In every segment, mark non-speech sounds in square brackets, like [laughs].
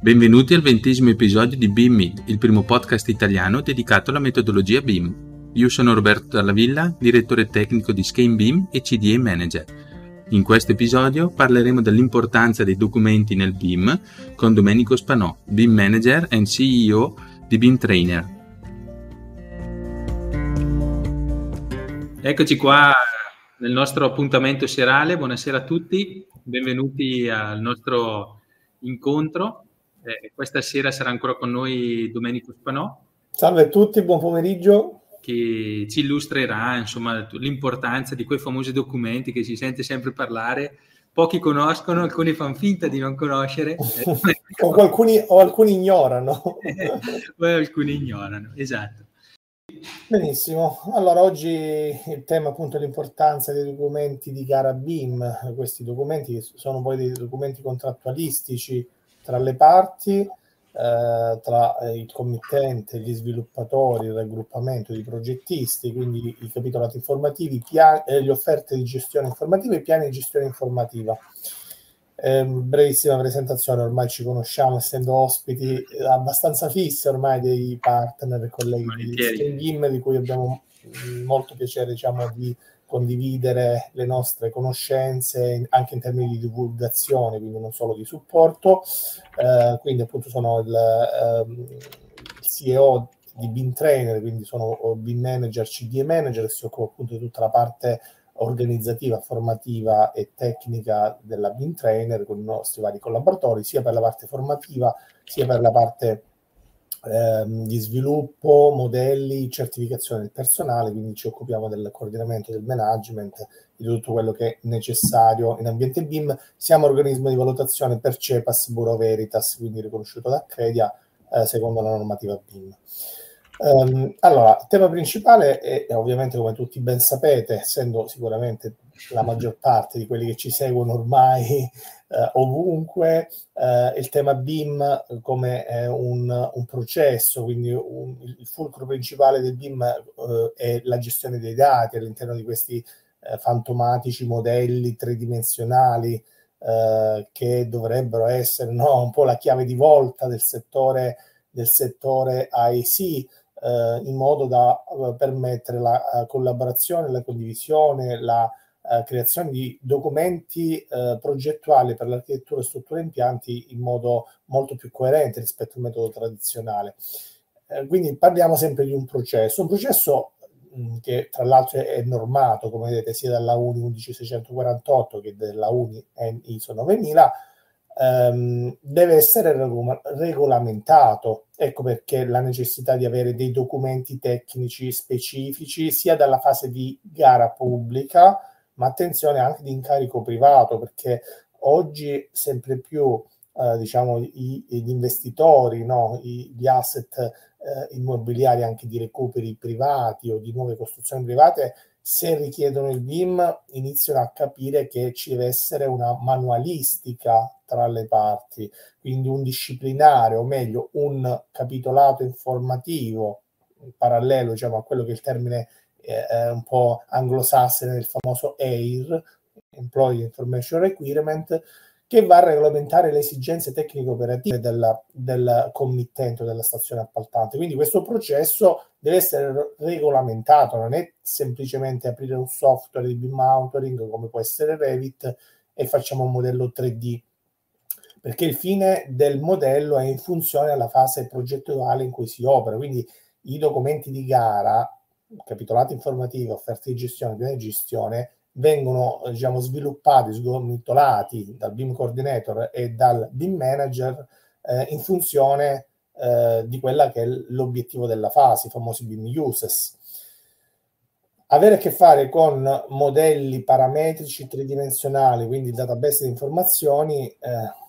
Benvenuti al ventesimo episodio di BIM, il primo podcast italiano dedicato alla metodologia BIM. Io sono Roberto Dallavilla, direttore tecnico di Scheme BIM e CDA Manager. In questo episodio parleremo dell'importanza dei documenti nel BIM con Domenico Spanò, BIM Manager e CEO di BIM Trainer. Eccoci qua nel nostro appuntamento serale. Buonasera a tutti, benvenuti al nostro incontro eh, questa sera sarà ancora con noi Domenico Spanò. Salve a tutti, buon pomeriggio. Che ci illustrerà insomma, l'importanza di quei famosi documenti che si sente sempre parlare. Pochi conoscono, alcuni fanno finta di non conoscere. [laughs] o, alcuni, o alcuni ignorano. [laughs] o alcuni ignorano, esatto. Benissimo, allora oggi il tema appunto è l'importanza dei documenti di gara BIM, questi documenti sono poi dei documenti contrattualistici tra le parti, eh, tra eh, il committente, gli sviluppatori, il raggruppamento di progettisti, quindi i capitolati informativi, piani, eh, le offerte di gestione informativa e i piani di gestione informativa. Eh, brevissima presentazione, ormai ci conosciamo essendo ospiti eh, abbastanza fissi ormai dei partner e colleghi di Stringim di cui abbiamo molto piacere diciamo, di condividere le nostre conoscenze anche in termini di divulgazione, quindi non solo di supporto. Eh, quindi appunto sono il, ehm, il CEO di Bean Trainer, quindi sono Bean Manager, CDE Manager, si occupa appunto di tutta la parte organizzativa, formativa e tecnica della Bean Trainer con i nostri vari collaboratori, sia per la parte formativa sia per la parte ehm, di sviluppo, modelli, certificazione del personale, quindi ci occupiamo del coordinamento, del management, di tutto quello che è necessario in ambiente BIM. Siamo organismo di valutazione per CEPAS Bureau Veritas, quindi riconosciuto da Credia eh, secondo la normativa BIM. Um, allora, il tema principale è, è, ovviamente, come tutti ben sapete, essendo sicuramente la maggior parte di quelli che ci seguono ormai [laughs] eh, ovunque, eh, il tema BIM come un, un, processo, quindi un, il fulcro principale del BIM eh, è la gestione dei dati all'interno di questi eh, fantomatici modelli tridimensionali eh, che dovrebbero essere no, un po' la chiave di volta del settore, del settore AEC eh, in modo da uh, permettere la uh, collaborazione, la condivisione, la uh, creazione di documenti progettuali per l'architettura e struttura impianti in modo molto più coerente rispetto al metodo tradizionale. quindi parliamo sempre di un processo, un processo mh, che tra l'altro è normato, come vedete, sia dalla UNI 11648 che dalla UNI ISO 9000, ehm, deve essere regolamentato. Ecco perché la necessità di avere dei documenti tecnici specifici sia dalla fase di gara pubblica, ma attenzione anche di incarico privato, perché oggi sempre più eh, diciamo, i, gli investitori, no? I, gli asset eh, immobiliari anche di recuperi privati o di nuove costruzioni private se richiedono il BIM iniziano a capire che ci deve essere una manualistica tra le parti, quindi un disciplinare o meglio un capitolato informativo parallelo diciamo, a quello che è il termine eh, è un po' anglosassone del famoso AIR, Employee Information Requirement, che va a regolamentare le esigenze tecniche-operative della, del committente o della stazione appaltante. Quindi questo processo deve essere regolamentato, non è semplicemente aprire un software di BIM Mounting come può essere Revit e facciamo un modello 3D, perché il fine del modello è in funzione alla fase progettuale in cui si opera. Quindi i documenti di gara, capitolati informativi, offerte di gestione, piani di gestione, vengono diciamo, sviluppati, sgomitolati dal BIM Coordinator e dal BIM Manager eh, in funzione eh, di quella che è l'obiettivo della fase, i famosi BIM uses. Avere a che fare con modelli parametrici tridimensionali, quindi database di informazioni, eh,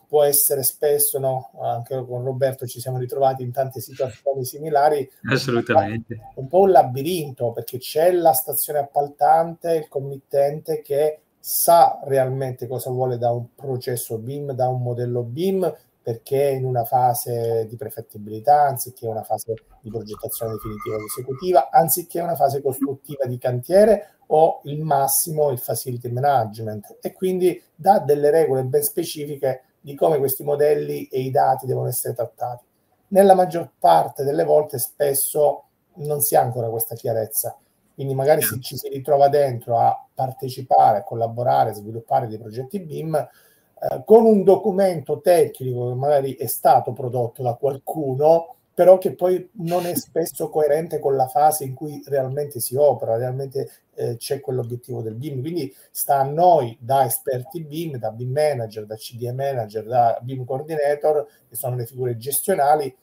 può essere spesso, no? anche con Roberto ci siamo ritrovati in tante situazioni similari, assolutamente. Un po' un labirinto perché c'è la stazione appaltante, il committente che sa realmente cosa vuole da un processo BIM, da un modello BIM, perché è in una fase di prefettibilità, anziché una fase di progettazione definitiva ed esecutiva, anziché una fase costruttiva di cantiere o il massimo il facility management. E quindi dà delle regole ben specifiche di come questi modelli e i dati devono essere trattati. Nella maggior parte delle volte spesso non si ha ancora questa chiarezza, quindi magari se ci si ritrova dentro a partecipare, a collaborare, a sviluppare dei progetti BIM, eh, con un documento tecnico che magari è stato prodotto da qualcuno, però che poi non è spesso coerente con la fase in cui realmente si opera, realmente eh, c'è quell'obiettivo del BIM. Quindi sta a noi, da esperti BIM, da BIM manager, da CDM manager, da BIM coordinator, che sono le figure gestionali,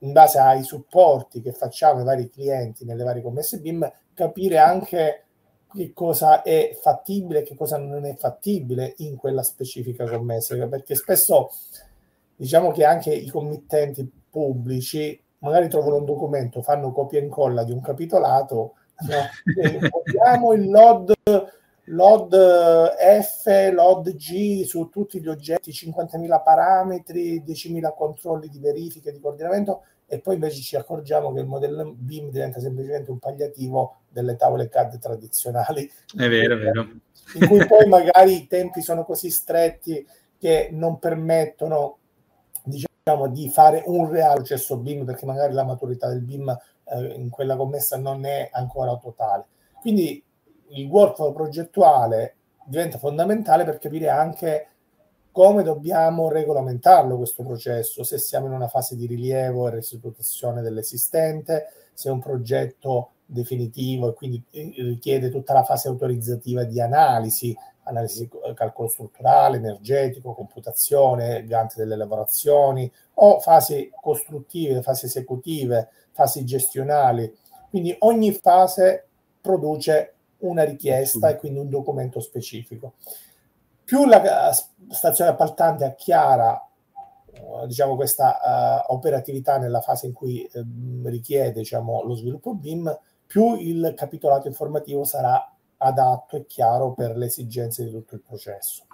in base ai supporti che facciamo ai vari clienti nelle varie commesse BIM, capire anche che cosa è fattibile e che cosa non è fattibile in quella specifica commessa, perché spesso diciamo che anche i committenti pubblici magari trovano un documento, fanno copia e incolla di un capitolato, no? [laughs] vogliamo il LOD, LOD F, LOD G su tutti gli oggetti, 50.000 parametri, 10.000 controlli di verifica e di coordinamento e poi invece ci accorgiamo che il modello BIM diventa semplicemente un pagliativo delle tavole CAD tradizionali. È vero, è vero. In cui poi magari i tempi sono così stretti che non permettono diciamo, di fare un reale processo BIM perché magari la maturità del BIM eh, in quella commessa non è ancora totale. Quindi il workflow progettuale diventa fondamentale per capire anche come dobbiamo regolamentarlo questo processo, se siamo in una fase di rilievo e restituzione dell'esistente, se è un progetto definitivo e quindi eh, richiede tutta la fase autorizzativa di analisi analisi eh, calcolo strutturale, energetico, computazione, Gantt delle lavorazioni o fasi costruttive, fasi esecutive, fasi gestionali. Quindi ogni fase produce una richiesta e quindi un documento specifico. Più la stazione appaltante ha chiara eh, diciamo, questa uh, operatività nella fase in cui uh, richiede diciamo, lo sviluppo BIM, più il capitolato informativo sarà adatto e chiaro per le esigenze di tutto il processo.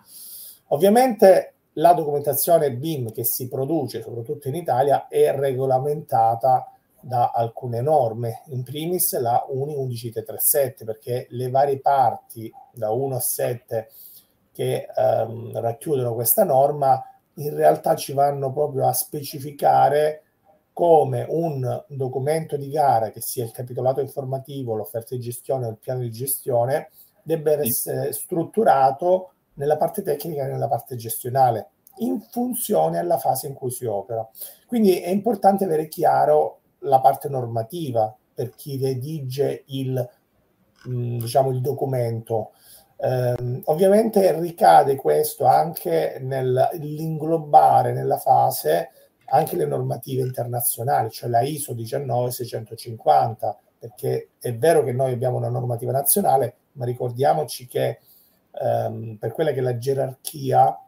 Ovviamente la documentazione BIM che si produce, soprattutto in Italia, è regolamentata da alcune norme, in primis la UNI 1137, perché le varie parti da 1 a 7 che ehm, racchiudono questa norma in realtà ci vanno proprio a specificare come un documento di gara, che sia il capitolato informativo, l'offerta di gestione o il piano di gestione, debba essere strutturato nella parte tecnica e nella parte gestionale, in funzione alla fase in cui si opera. Quindi è importante avere chiaro la parte normativa per chi redige il, mm, diciamo, il documento. Eh, ovviamente ricade questo anche nell'inglobare nella fase anche le normative internazionali, cioè la ISO 19650, perché è vero che noi abbiamo una normativa nazionale, ma ricordiamoci che ehm, per quella che è la gerarchia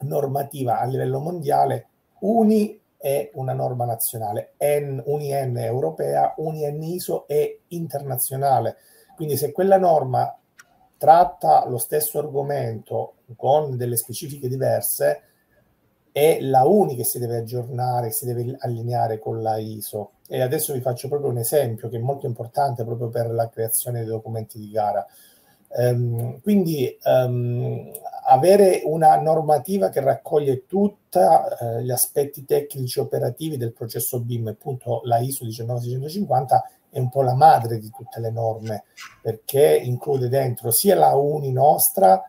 normativa a livello mondiale, UNI è una norma nazionale, N, UNI-N europea, UNI-N ISO è internazionale. Quindi se quella norma tratta lo stesso argomento con delle specifiche diverse, è la UNI che si deve aggiornare, si deve allineare con la ISO. E adesso vi faccio proprio un esempio che è molto importante proprio per la creazione dei documenti di gara. Um, quindi um, avere una normativa che raccoglie tutti uh, gli aspetti tecnici operativi del processo BIM, appunto la ISO 19650 è un po' la madre di tutte le norme perché include dentro sia la UNI nostra,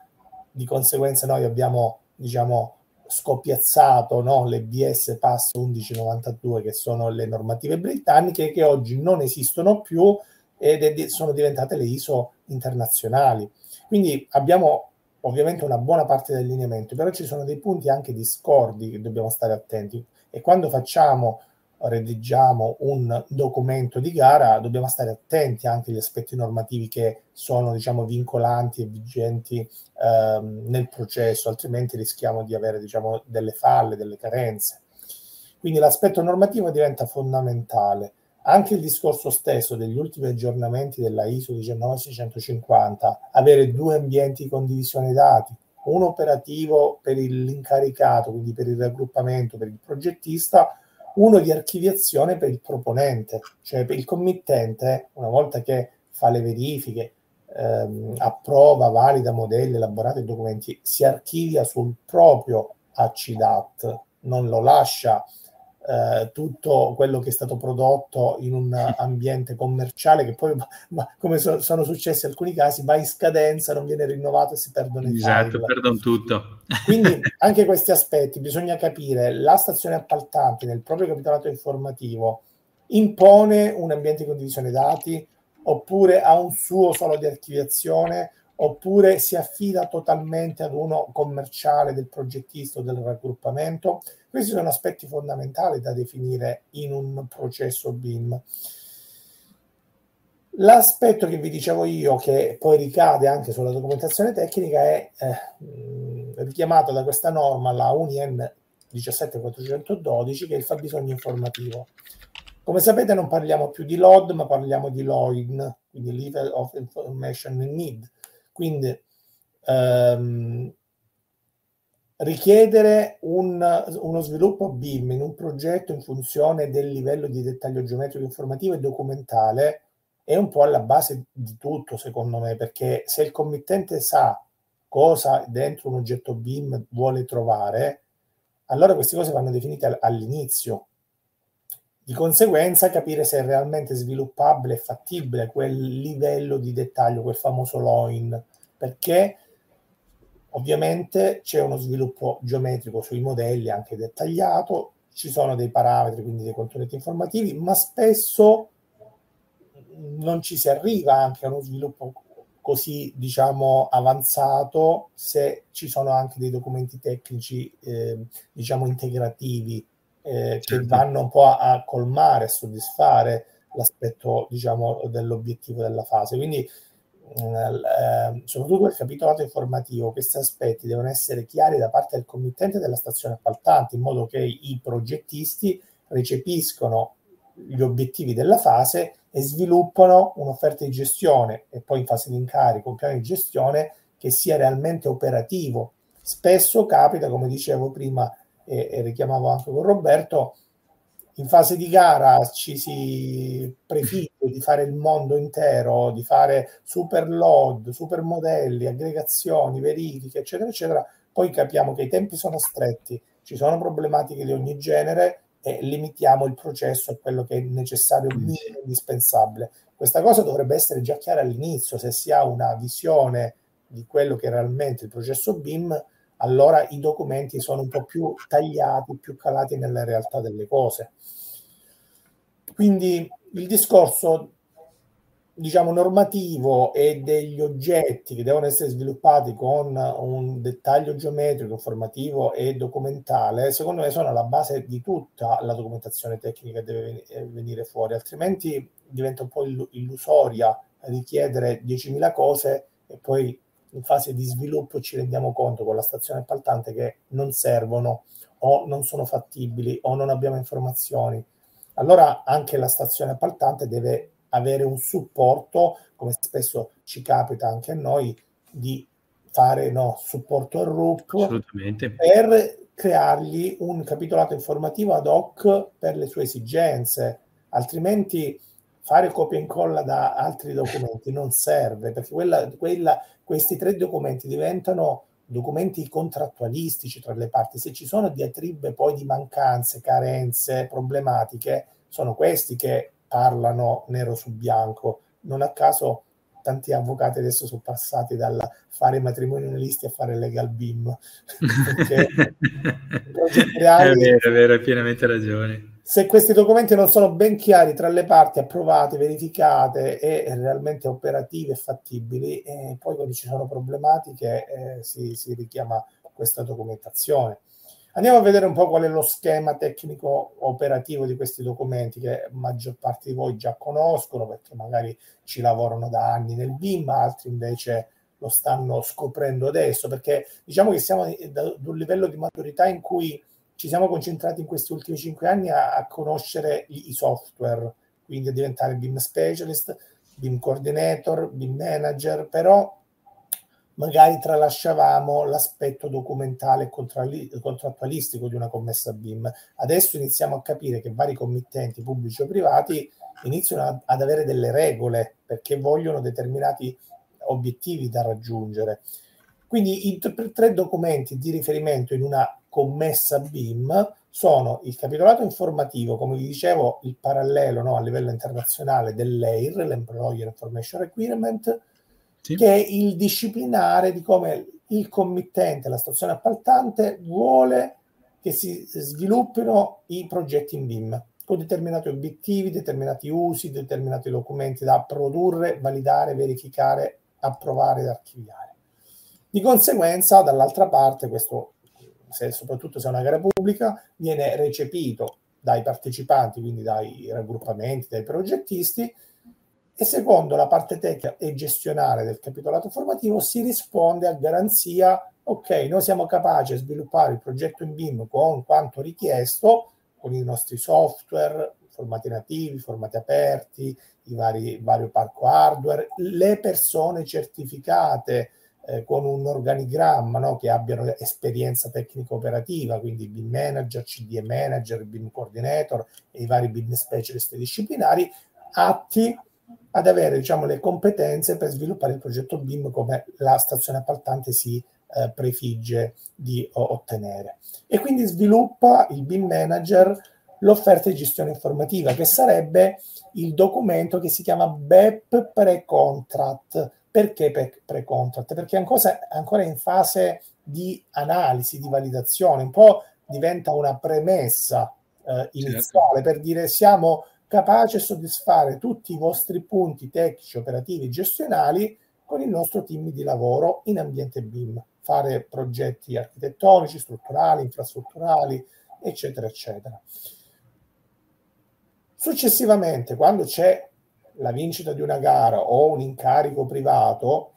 di conseguenza noi abbiamo diciamo scoppiazzato no? le BS Pass 1192 che sono le normative britanniche che oggi non esistono più ed è, sono diventate le ISO internazionali. Quindi abbiamo ovviamente una buona parte del lineamento, però ci sono dei punti anche discordi che dobbiamo stare attenti e quando facciamo redigiamo un documento di gara, dobbiamo stare attenti anche agli aspetti normativi che sono diciamo, vincolanti e vigenti ehm, nel processo, altrimenti rischiamo di avere diciamo, delle falle, delle carenze. Quindi l'aspetto normativo diventa fondamentale. Anche il discorso stesso degli ultimi aggiornamenti della ISO 19650, avere due ambienti di condivisione dati, uno operativo per l'incaricato, quindi per il raggruppamento, per il progettista, uno di archiviazione per il proponente, cioè per il committente, una volta che fa le verifiche, ehm, approva, valida modelli, elaborati documenti, si archivia sul proprio a CDAT, non lo lascia eh, tutto quello che è stato prodotto in un [laughs] ambiente commerciale che poi, ma, come so, sono successi alcuni casi, va in scadenza, non viene rinnovato e si perdono i esatto, perdono tutto. [laughs] Quindi anche questi aspetti bisogna capire. La stazione appaltante nel proprio capitolato informativo impone un ambiente di condivisione dati oppure ha un suo solo di archiviazione oppure si affida totalmente ad uno commerciale del progettista o del raggruppamento. Questi sono aspetti fondamentali da definire in un processo BIM. L'aspetto che vi dicevo io, che poi ricade anche sulla documentazione tecnica, è eh, richiamato da questa norma, la UNIN 17412, che è il fabbisogno informativo. Come sapete non parliamo più di LOD, ma parliamo di LOIN, quindi Level of Information Need. Quindi ehm, richiedere un, uno sviluppo BIM in un progetto in funzione del livello di dettaglio geometrico informativo e documentale è un po' alla base di tutto, secondo me, perché se il committente sa cosa dentro un oggetto BIM vuole trovare, allora queste cose vanno definite all'inizio. Di conseguenza capire se è realmente sviluppabile e fattibile quel livello di dettaglio, quel famoso loin, perché ovviamente c'è uno sviluppo geometrico sui modelli anche dettagliato, ci sono dei parametri, quindi dei contenuti informativi, ma spesso non ci si arriva anche a uno sviluppo così diciamo avanzato se ci sono anche dei documenti tecnici eh, diciamo integrativi eh, certo. che vanno un po' a, a colmare, a soddisfare l'aspetto diciamo, dell'obiettivo della fase. Quindi eh, soprattutto nel capitolato informativo, questi aspetti devono essere chiari da parte del committente della stazione appaltante, in modo che i progettisti recepiscono gli obiettivi della fase e sviluppano un'offerta di gestione e poi in fase di incarico un piano di gestione che sia realmente operativo. Spesso capita, come dicevo prima, e, e richiamavo anche con Roberto, in fase di gara ci si prefigge di fare il mondo intero, di fare super load, super modelli, aggregazioni, verifiche, eccetera, eccetera, poi capiamo che i tempi sono stretti, ci sono problematiche di ogni genere e limitiamo il processo a quello che è necessario, minimo, indispensabile. Questa cosa dovrebbe essere già chiara all'inizio, se si ha una visione di quello che è realmente il processo BIM, allora i documenti sono un po' più tagliati, più calati nella realtà delle cose. Quindi il discorso diciamo normativo e degli oggetti che devono essere sviluppati con un dettaglio geometrico, informativo e documentale, secondo me sono alla base di tutta la documentazione tecnica che deve venire fuori, altrimenti diventa un po' illusoria richiedere 10.000 cose e poi in fase di sviluppo ci rendiamo conto con la stazione appaltante che non servono o non sono fattibili o non abbiamo informazioni. Allora anche la stazione appaltante deve avere un supporto, come spesso ci capita anche a noi, di fare no, supporto al RUP per creargli un capitolato informativo ad hoc per le sue esigenze, altrimenti fare copia e incolla da altri documenti non serve, perché quella, quella, questi tre documenti diventano documenti contrattualistici tra le parti. Se ci sono diatribe poi di mancanze, carenze, problematiche, sono questi che parlano nero su bianco. Non a caso tanti avvocati adesso sono passati dal fare matrimonialisti a fare legal BIM. [laughs] Perché è vero, è vero, hai pienamente ragione se questi documenti non sono ben chiari tra le parti, approvate, verificate e realmente operative e fattibili, eh, poi quando ci sono problematiche eh, si, si, richiama questa documentazione. Andiamo a vedere un po' qual è lo schema tecnico operativo di questi documenti che maggior parte di voi già conoscono perché magari ci lavorano da anni nel BIM, altri invece lo stanno scoprendo adesso perché diciamo che siamo ad un livello di maturità in cui ci siamo concentrati in questi ultimi cinque anni a, a conoscere i, i, software, quindi a diventare BIM specialist, BIM coordinator, BIM manager, però magari tralasciavamo l'aspetto documentale e contrattualistico di una commessa BIM. Adesso iniziamo a capire che vari committenti pubblici o privati iniziano a, ad avere delle regole perché vogliono determinati obiettivi da raggiungere. Quindi i tre documenti di riferimento in una commessa BIM sono il capitolato informativo, come vi dicevo, il parallelo no, a livello internazionale dell'EIR, l'Employer Information Requirement, sì. che è il disciplinare di come il committente, la stazione appaltante, vuole che si sviluppino i progetti in BIM con determinati obiettivi, determinati usi, determinati documenti da produrre, validare, verificare, approvare ed archiviare. Di conseguenza, dall'altra parte, questo se, soprattutto se è una gara pubblica, viene recepito dai partecipanti, quindi dai raggruppamenti, dai progettisti, e secondo la parte tecnica e gestionale del capitolato formativo si risponde a garanzia, ok, noi siamo capaci di sviluppare il progetto in BIM con quanto richiesto, con i nostri software, formati nativi, formati aperti, i vari, vario parco hardware, le persone certificate, eh, con un organigramma no, che abbiano esperienza tecnico-operativa, quindi BIM manager, CDE manager, BIM coordinator e i vari BIM specialist disciplinari, atti ad avere diciamo, le competenze per sviluppare il progetto BIM come la stazione appaltante si eh, prefigge di ottenere. E quindi sviluppa il BIM manager l'offerta di gestione informativa, che sarebbe il documento che si chiama BEP Pre-Contract, perché pre-contract? Perché ancora, ancora in fase di analisi, di validazione, un po' diventa una premessa eh, iniziale certo. per dire siamo capaci di soddisfare tutti i vostri punti tecnici, operativi, gestionali con il nostro team di lavoro in ambiente BIM, fare progetti architettonici, strutturali, infrastrutturali, eccetera, eccetera. Successivamente, quando c'è la vincita di una gara o un incarico privato,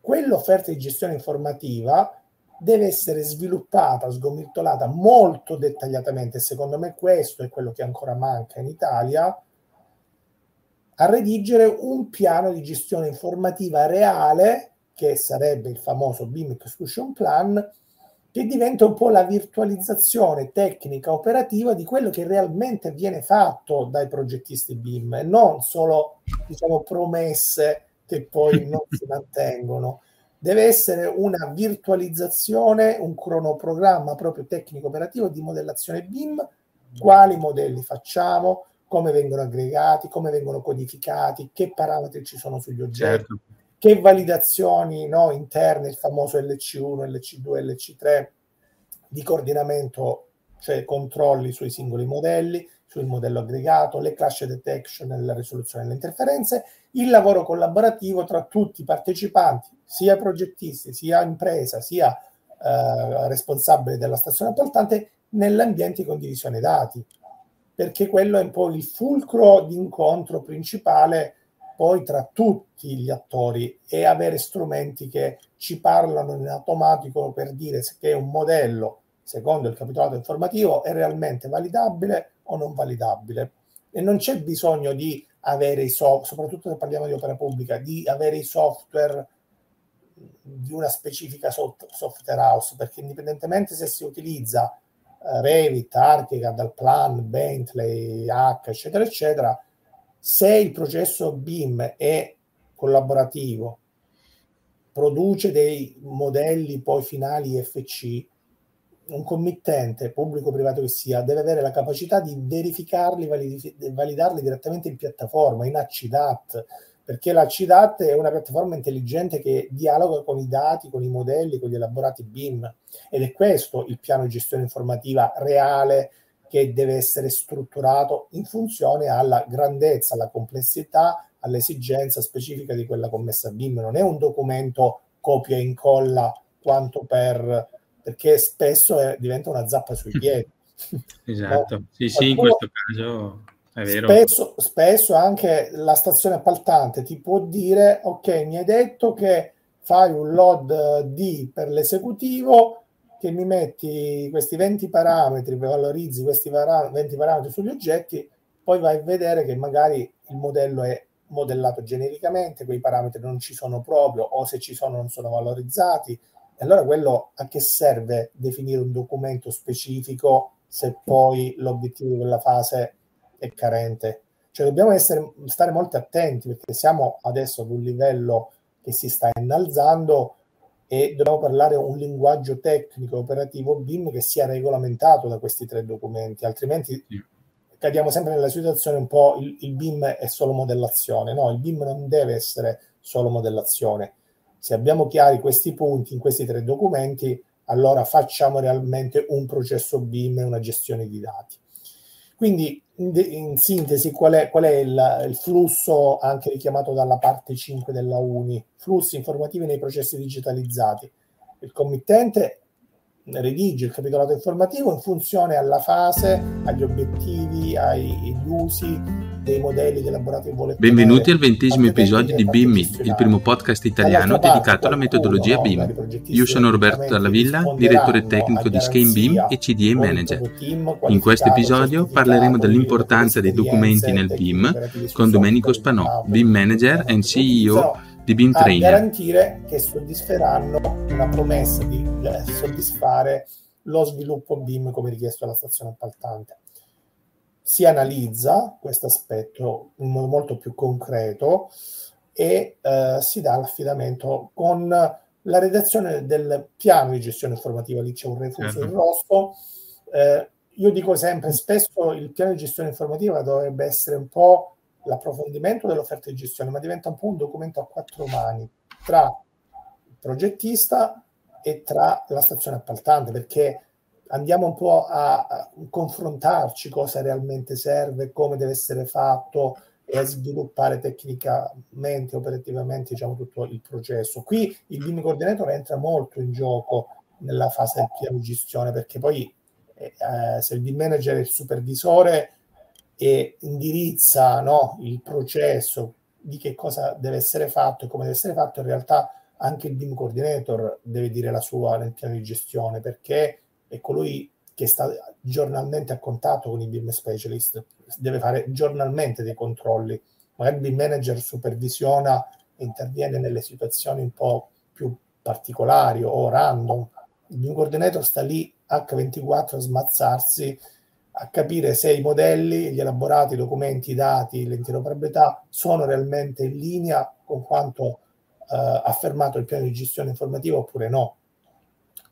quell'offerta di gestione informativa deve essere sviluppata, sgomitolata molto dettagliatamente. Secondo me questo è quello che ancora manca in Italia, a redigere un piano di gestione informativa reale, che sarebbe il famoso BIM Execution Plan, che diventa un po' la virtualizzazione tecnica operativa di quello che realmente viene fatto dai progettisti BIM e non solo diciamo promesse che poi [laughs] non si mantengono. Deve essere una virtualizzazione, un cronoprogramma proprio tecnico operativo di modellazione BIM, quali modelli facciamo, come vengono aggregati, come vengono codificati, che parametri ci sono sugli oggetti. Certo che validazioni no, interne, il famoso LC1, LC2, LC3 di coordinamento, cioè controlli sui singoli modelli, sul modello aggregato, le clash detection e la risoluzione delle interferenze, il lavoro collaborativo tra tutti i partecipanti, sia progettisti, sia impresa, sia eh, responsabili della stazione appaltante, nell'ambiente di condivisione dati, perché quello è un po' il fulcro di incontro principale poi tra tutti gli attori e avere strumenti che ci parlano in automatico per dire che un modello, secondo il capitolato informativo, è realmente validabile o non validabile. E non c'è bisogno di avere i software, soprattutto se parliamo di opera pubblica, di avere i software di una specifica software house, perché indipendentemente se si utilizza uh, Revit, Archicad, Plan, Bentley, H, eccetera, eccetera, se il processo BIM è collaborativo, produce dei modelli poi finali FC, un committente, pubblico o privato che sia, deve avere la capacità di verificarli, validarli direttamente in piattaforma, in ACIDAT, perché la CIDAT è una piattaforma intelligente che dialoga con i dati, con i modelli, con gli elaborati BIM ed è questo il piano di gestione informativa reale che deve essere strutturato in funzione alla grandezza, alla complessità, all'esigenza specifica di quella commessa BIM. Non è un documento copia e incolla quanto per perché spesso è, diventa una zappa sui piedi. [laughs] Esatto, no? sì, sì, in questo caso è vero. Spesso, spesso anche la stazione appaltante ti può dire, ok, mi hai detto che fai un load D per l'esecutivo, che mi metti questi 20 parametri, valorizzi questi 20 parametri sugli oggetti, poi vai a vedere che magari il modello è modellato genericamente, quei parametri non ci sono proprio o se ci sono non sono valorizzati. E allora quello a che serve definire un documento specifico se poi l'obiettivo di quella fase è carente? Cioè dobbiamo essere, stare molto attenti perché siamo adesso ad un livello che si sta innalzando e dobbiamo parlare un linguaggio tecnico operativo BIM che sia regolamentato da questi tre documenti, altrimenti sì. cadiamo sempre nella situazione un po' il, il BIM è solo modellazione, no, il BIM non deve essere solo modellazione. Se abbiamo chiari questi punti in questi tre documenti, allora facciamo realmente un processo BIM e una gestione di dati. Quindi, in, in sintesi, qual è, qual è il, il, flusso anche richiamato dalla parte 5 della UNI? Flussi informativi nei processi digitalizzati. Il committente redige il capitolato informativo in funzione alla fase, agli obiettivi, agli usi dei modelli elaborati in volettone. Benvenuti al ventesimo episodio di BIMI, il primo podcast italiano dedicato alla metodologia BIM. Io sono Roberto Dallavilla, direttore tecnico di Scheme BIM e CDA Manager. In questo episodio parleremo dell'importanza dei documenti nel BIM con Domenico Spanò, BIM Manager e CEO di BIM Trainer. A garantire che soddisferanno una promessa di eh, soddisfare lo sviluppo BIM come richiesto dalla stazione appaltante. Si analizza questo aspetto in modo molto più concreto e eh, si dà l'affidamento con la redazione del piano di gestione informativa, lì c'è un refuso in certo. rosso. Eh, io dico sempre, spesso il piano di gestione informativa dovrebbe essere un po' l'approfondimento dell'offerta di gestione, ma diventa un po' un documento a quattro mani tra il progettista e tra la stazione appaltante, perché andiamo un po' a, a confrontarci cosa realmente serve, come deve essere fatto e a sviluppare tecnicamente, operativamente, diciamo, tutto il processo. Qui il BIM coordinator entra molto in gioco nella fase di gestione, perché poi eh, se il BIM manager è il supervisore, e indirizza no, il processo di che cosa deve essere fatto e come deve essere fatto, in realtà anche il BIM coordinator deve dire la sua nel piano di gestione perché è colui che sta giornalmente a contatto con i BIM specialist, deve fare giornalmente dei controlli. Magari il BIM manager supervisiona e interviene nelle situazioni un po' più particolari o random. Il BIM coordinator sta lì H24 a smazzarsi a capire se i modelli, gli elaborati, i documenti, i dati, l'interoperabilità sono realmente in linea con quanto eh, affermato il piano di gestione informativa oppure no.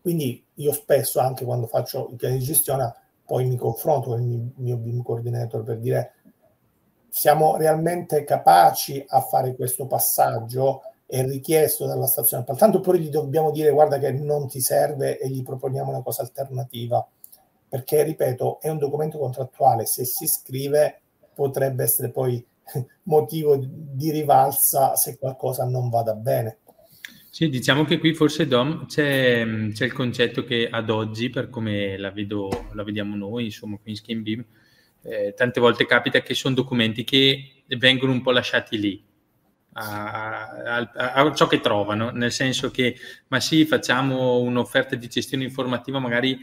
Quindi io spesso, anche quando faccio il piano di gestione, poi mi confronto con il mio BIM coordinator per dire siamo realmente capaci a fare questo passaggio? È richiesto dalla stazione? Appaltante oppure gli dobbiamo dire guarda che non ti serve e gli proponiamo una cosa alternativa perché, ripeto, è un documento contrattuale, se si scrive potrebbe essere poi [laughs] motivo di rivalsa se qualcosa non vada bene. Sì, diciamo che qui forse Dom c'è, c'è il concetto che ad oggi, per come la, vedo, la vediamo noi, insomma, qui in Skin Beam, eh, tante volte capita che sono documenti che vengono un po' lasciati lì, a, a, a, ciò che trovano, nel senso che, ma sì, facciamo un'offerta di gestione informativa magari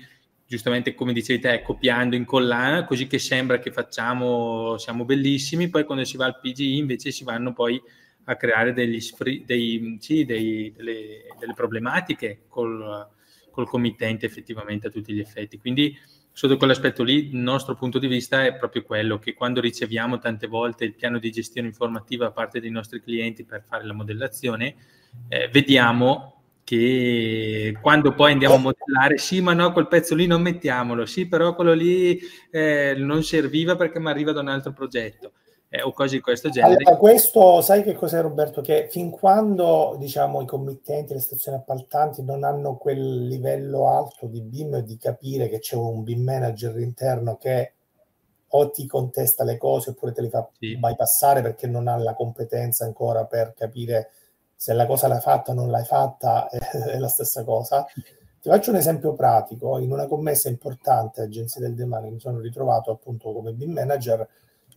giustamente come dicevi te, copiando, incollando, così che sembra che facciamo, siamo bellissimi, poi quando si va al PGI invece si vanno poi a creare degli, dei, sì, dei, delle, delle, problematiche col, col committente effettivamente a tutti gli effetti. Quindi sotto quell'aspetto lì il nostro punto di vista è proprio quello che quando riceviamo tante volte il piano di gestione informativa da parte dei nostri clienti per fare la modellazione, eh, vediamo che quando poi andiamo a modellare, sì, ma no, quel pezzo lì non mettiamolo, sì, però quello lì eh, non serviva perché mi arriva da un altro progetto. Eh, o cose di questo genere. Allora, questo sai che cos'è Roberto? Che fin quando diciamo i committenti, le stazioni appaltanti non hanno quel livello alto di BIM di capire che c'è un BIM manager interno che o ti contesta le cose oppure te le fa sì. bypassare perché non ha la competenza ancora per capire se la cosa l'hai fatta o non l'hai fatta [laughs] è la stessa cosa. Ti faccio un esempio pratico. In una commessa importante, Agenzia del Demanio, mi sono ritrovato appunto come BIM manager.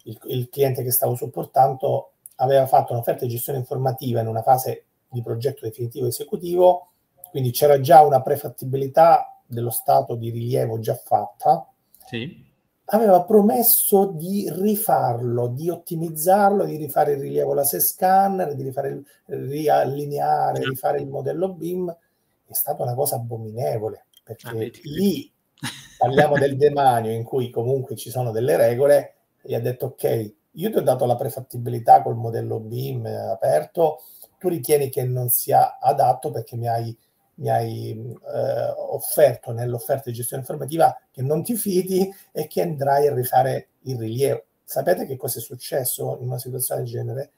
Il, il cliente che stavo supportando aveva fatto un'offerta di gestione informativa in una fase di progetto definitivo esecutivo, quindi c'era già una prefattibilità dello stato di rilievo già fatta. Sì aveva promesso di rifarlo, di ottimizzarlo, di rifare il rilievo laser scanner, di rifare il, riallineare, certo. rifare il modello BIM. È stata una cosa abominevole, perché ah, lì [laughs] parliamo del demanio in cui comunque ci sono delle regole e ha detto ok, io ti ho dato la prefattibilità col modello BIM aperto, tu ritieni che non sia adatto perché mi hai mi hai eh, offerto nell'offerta di gestione informativa che non ti fidi e che andrai a rifare il rilievo. Sapete che cosa è successo in una situazione del genere?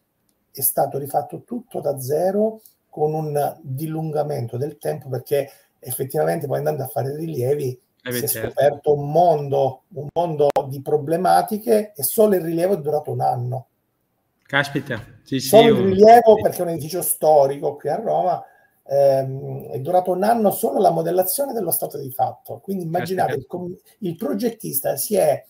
È stato rifatto tutto da zero con un dilungamento del tempo perché effettivamente poi andando a fare rilievi eh si è certo. scoperto un mondo, un mondo di problematiche e solo il rilievo è durato un anno. Caspita, sì, sì, solo il rilievo perché è un edificio storico qui a Roma ehm, è durato un anno solo la modellazione dello stato di fatto. Quindi immaginate, il, il progettista si è,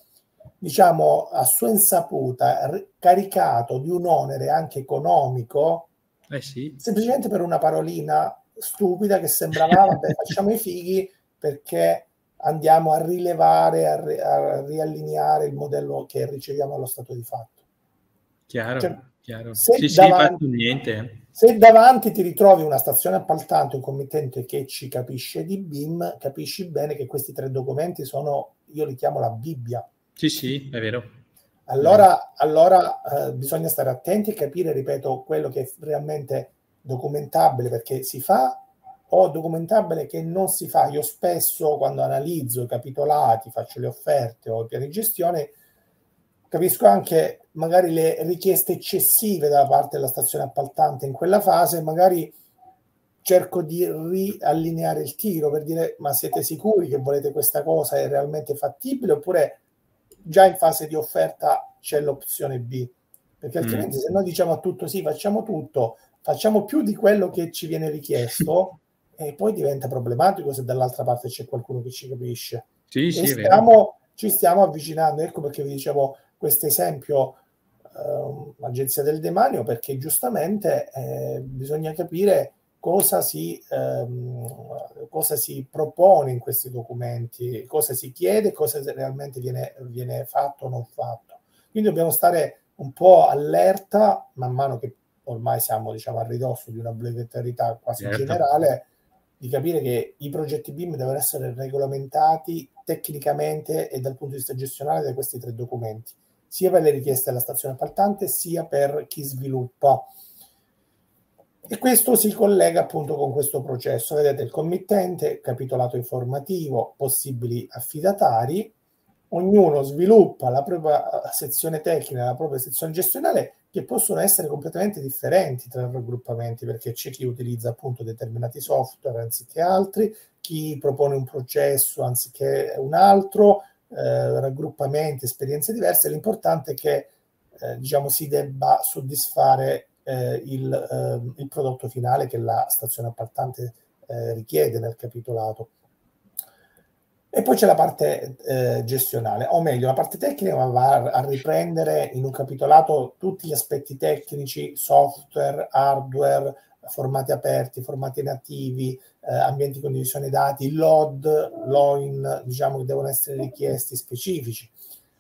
diciamo, a sua insaputa caricato di un onere anche economico, eh sì. semplicemente per una parolina stupida che sembrava, vabbè, [laughs] facciamo i fighi perché andiamo a rilevare, a, ri- a riallineare il modello che riceviamo allo stato di fatto. Chiaro, cioè, chiaro. Se, sì, davanti, sì, niente. Se davanti ti ritrovi una stazione appaltante, un committente che ci capisce di BIM, capisci bene che questi tre documenti sono, io li chiamo la Bibbia. Sì, sì, è vero. Allora, allora eh, bisogna stare attenti e capire, ripeto, quello che è realmente documentabile perché si fa o documentabile che non si fa. Io spesso quando analizzo i capitolati, faccio le offerte o i piani di gestione, capisco anche magari le richieste eccessive da parte della stazione appaltante in quella fase, magari cerco di riallineare il tiro per dire ma siete sicuri che volete questa cosa? È realmente fattibile? Oppure già in fase di offerta c'è l'opzione B. Perché altrimenti mm. se noi diciamo a tutto sì facciamo tutto facciamo più di quello che ci viene richiesto [laughs] e poi diventa problematico se dall'altra parte c'è qualcuno che ci capisce. Sì, sì, stiamo, ci stiamo avvicinando, ecco perché vi dicevo questo esempio eh, Agenzia del Demanio, perché giustamente eh, bisogna capire cosa si, ehm, cosa si propone in questi documenti, cosa si chiede, cosa realmente viene, viene fatto o non fatto. Quindi dobbiamo stare un po' allerta man mano che ormai siamo diciamo, a ridosso di una obbligatorietà quasi certo. generale, di capire che i progetti BIM devono essere regolamentati tecnicamente e dal punto di vista gestionale da questi tre documenti, sia per le richieste alla stazione appaltante, sia per chi sviluppa. E questo si collega appunto con questo processo. Vedete il committente, capitolato informativo, possibili affidatari, ognuno sviluppa la propria sezione tecnica, la propria sezione gestionale che possono essere completamente differenti tra raggruppamenti perché c'è chi utilizza appunto determinati software anziché altri, chi propone un processo anziché un altro, eh, raggruppamenti, esperienze diverse. L'importante è che eh, diciamo si debba soddisfare eh, il, eh, il, prodotto finale che la stazione appaltante eh, richiede nel capitolato. E poi c'è la parte eh, gestionale, o meglio, la parte tecnica va a riprendere in un capitolato tutti gli aspetti tecnici, software, hardware, formati aperti, formati nativi, eh, ambienti di condivisione dati, load, loin, diciamo che devono essere richiesti specifici.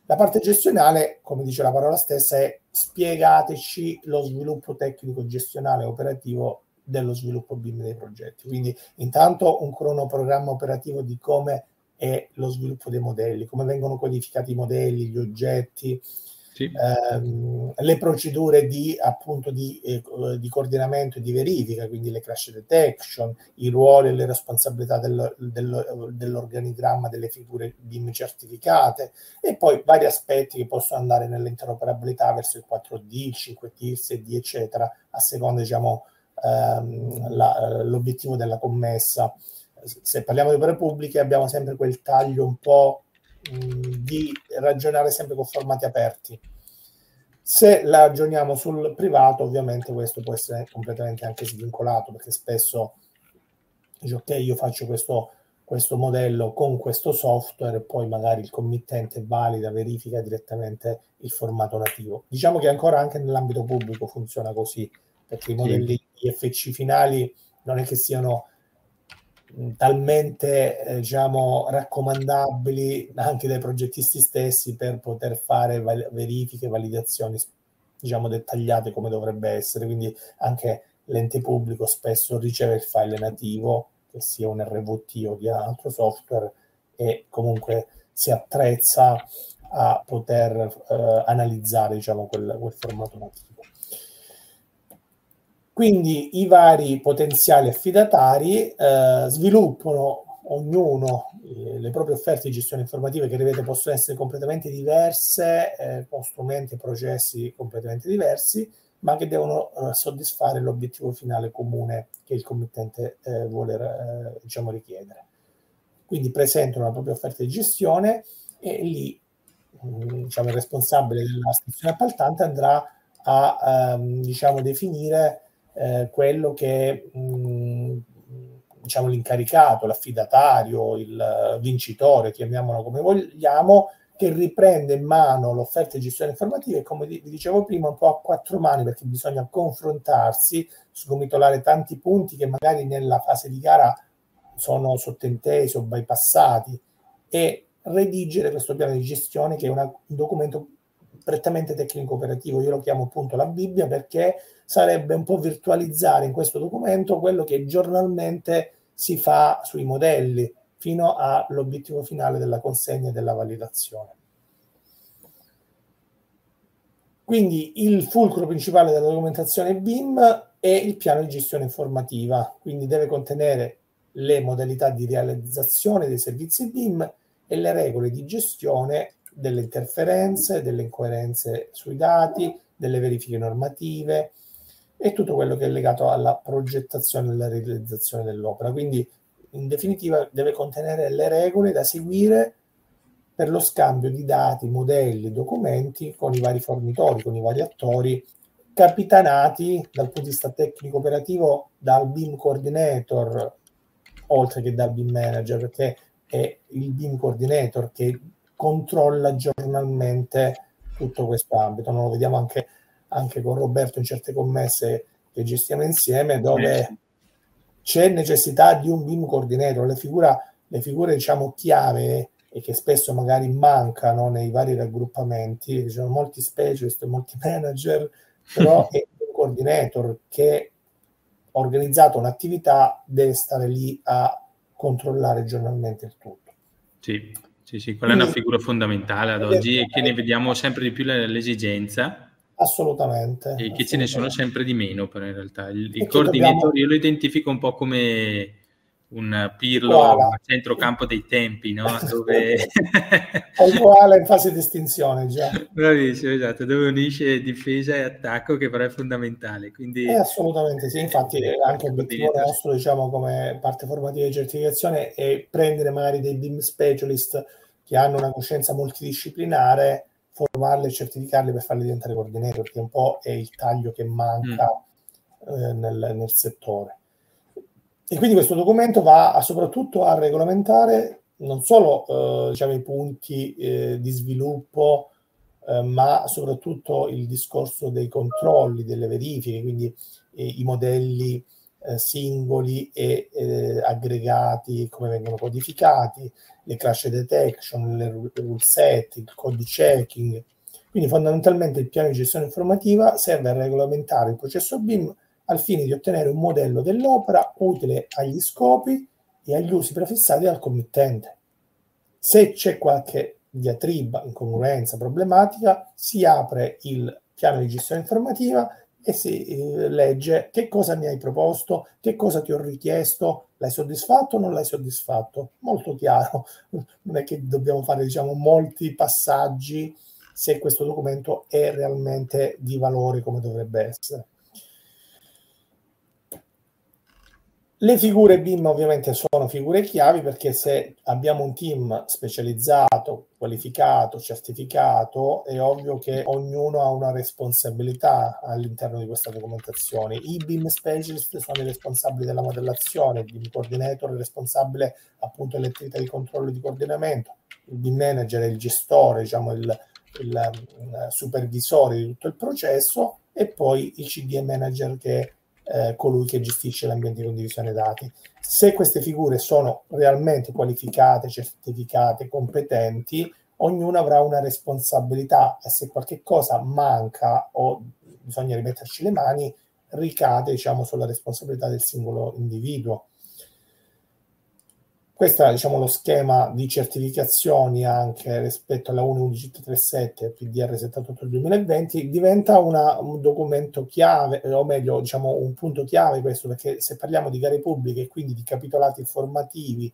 La parte gestionale, come dice la parola stessa, è spiegateci lo sviluppo tecnico gestionale operativo dello sviluppo BIM dei progetti. Quindi intanto un cronoprogramma operativo di come e lo sviluppo dei modelli, come vengono codificati i modelli, gli oggetti, sì. ehm, le procedure di, appunto, di, eh, di, coordinamento e di verifica, quindi le crash detection, i ruoli e le responsabilità del, del, dell'organigramma delle figure BIM certificate e poi vari aspetti che possono andare nell'interoperabilità verso il 4D, il 5T, il 6D, eccetera, a seconda diciamo, ehm, la, l'obiettivo della commessa se parliamo di opere pubbliche abbiamo sempre quel taglio un po' mh, di ragionare sempre con formati aperti. Se la ragioniamo sul privato, ovviamente questo può essere completamente anche svincolato, perché spesso dice ok, io faccio questo, questo modello con questo software e poi magari il committente valida, verifica direttamente il formato nativo. Diciamo che ancora anche nell'ambito pubblico funziona così, perché i modelli sì. IFC finali non è che siano talmente eh, diciamo raccomandabili anche dai progettisti stessi per poter fare val- verifiche, validazioni diciamo dettagliate come dovrebbe essere, quindi anche l'ente pubblico spesso riceve il file nativo, che sia un RVT o di altro software e comunque si attrezza a poter eh, analizzare diciamo quel, quel formato nativo. Quindi i vari potenziali affidatari eh, sviluppano ognuno eh, le proprie offerte di gestione informativa che ripeto possono essere completamente diverse, eh, con strumenti e processi completamente diversi, ma che devono eh, soddisfare l'obiettivo finale comune che il committente eh, vuole eh, diciamo, richiedere. Quindi presentano la propria offerta di gestione e lì mm, diciamo, il responsabile della stazione appaltante andrà a ehm, diciamo, definire eh, quello che mh, diciamo, l'incaricato, l'affidatario, il vincitore, chiamiamolo come vogliamo, che riprende in mano l'offerta di gestione informativa e come vi dicevo prima un po' a quattro mani perché bisogna confrontarsi, sgomitolare tanti punti che magari nella fase di gara sono sottintesi o bypassati e redigere questo piano di gestione che è una, un documento prettamente tecnico operativo, io lo chiamo appunto la Bibbia perché sarebbe un po' virtualizzare in questo documento quello che giornalmente si fa sui modelli fino all'obiettivo finale della consegna e della validazione. Quindi il fulcro principale della documentazione BIM è il piano di gestione informativa, quindi deve contenere le modalità di realizzazione dei servizi BIM e le regole di gestione delle interferenze, delle incoerenze sui dati, delle verifiche normative e tutto quello che è legato alla progettazione e alla realizzazione dell'opera. Quindi in definitiva deve contenere le regole da seguire per lo scambio di dati, modelli, documenti con i vari fornitori, con i vari attori, capitanati dal punto di vista tecnico operativo dal BIM coordinator, oltre che dal BIM manager, perché è il BIM coordinator che controlla giornalmente tutto questo ambito. Noi lo vediamo anche, anche con Roberto in certe commesse che gestiamo insieme, dove c'è necessità di un BIM coordinator, le, figura, le figure diciamo chiave e che spesso magari mancano nei vari raggruppamenti, ci sono molti specialist, molti [laughs] manager, però [laughs] è un coordinator che ha organizzato un'attività deve stare lì a controllare giornalmente il tutto. Sì, sì, sì, quella è una figura fondamentale ad oggi e che ne vediamo sempre di più l'esigenza Assolutamente. E che assolutamente. ce ne sono sempre di meno, però in realtà. Il, il coordinator dobbiamo... io lo identifico un po' come un pirlo a centrocampo dei tempi, no? [laughs] Dove... uguale in fase di estinzione già. Bravissimo, esatto, dove unisce difesa e attacco che però è fondamentale. Quindi... Eh, assolutamente sì, infatti eh, anche l'obiettivo nostro, diciamo, come parte formativa di certificazione è prendere magari dei BIM specialist che hanno una coscienza multidisciplinare formarli e certificarli per farli diventare coordinator, perché un po' è il taglio che manca mm. eh, nel, nel, settore. E quindi questo documento va a, soprattutto a regolamentare non solo eh, diciamo, i punti eh, di sviluppo, eh, ma soprattutto il discorso dei controlli, delle verifiche, quindi eh, i modelli eh, singoli e aggregati, come vengono codificati, le crash detection, le rule set, il code checking. Quindi fondamentalmente il piano di gestione informativa serve a regolamentare il processo BIM al fine di ottenere un modello dell'opera utile agli scopi e agli usi prefissati dal committente. Se c'è qualche diatriba, incongruenza, problematica, si apre il piano di gestione informativa e si eh, legge che cosa mi hai proposto, che cosa ti ho richiesto, l'hai soddisfatto o non l'hai soddisfatto? Molto chiaro, [laughs] non è che dobbiamo fare diciamo, molti passaggi se questo documento è realmente di valore come dovrebbe essere. Le figure BIM ovviamente sono figure chiavi perché se abbiamo un team specializzato, qualificato, certificato, è ovvio che ognuno ha una responsabilità all'interno di questa documentazione. I BIM specialist sono i responsabili della modellazione, il BIM coordinator è il responsabile appunto delle attività di controllo e di coordinamento, il BIM manager è il gestore, diciamo il, il, il supervisore di tutto il processo e poi il CDM manager che è eh, colui che gestisce l'ambiente di condivisione dati. Se queste figure sono realmente qualificate, certificate, competenti, ognuno avrà una responsabilità e se qualche cosa manca o bisogna rimetterci le mani, ricade diciamo, sulla responsabilità del singolo individuo. Questo è diciamo, lo schema di certificazioni anche rispetto alla 1.1137 e PDR 78 2020, diventa una, un documento chiave, o meglio, diciamo, un punto chiave questo, perché se parliamo di gare pubbliche e quindi di capitolati informativi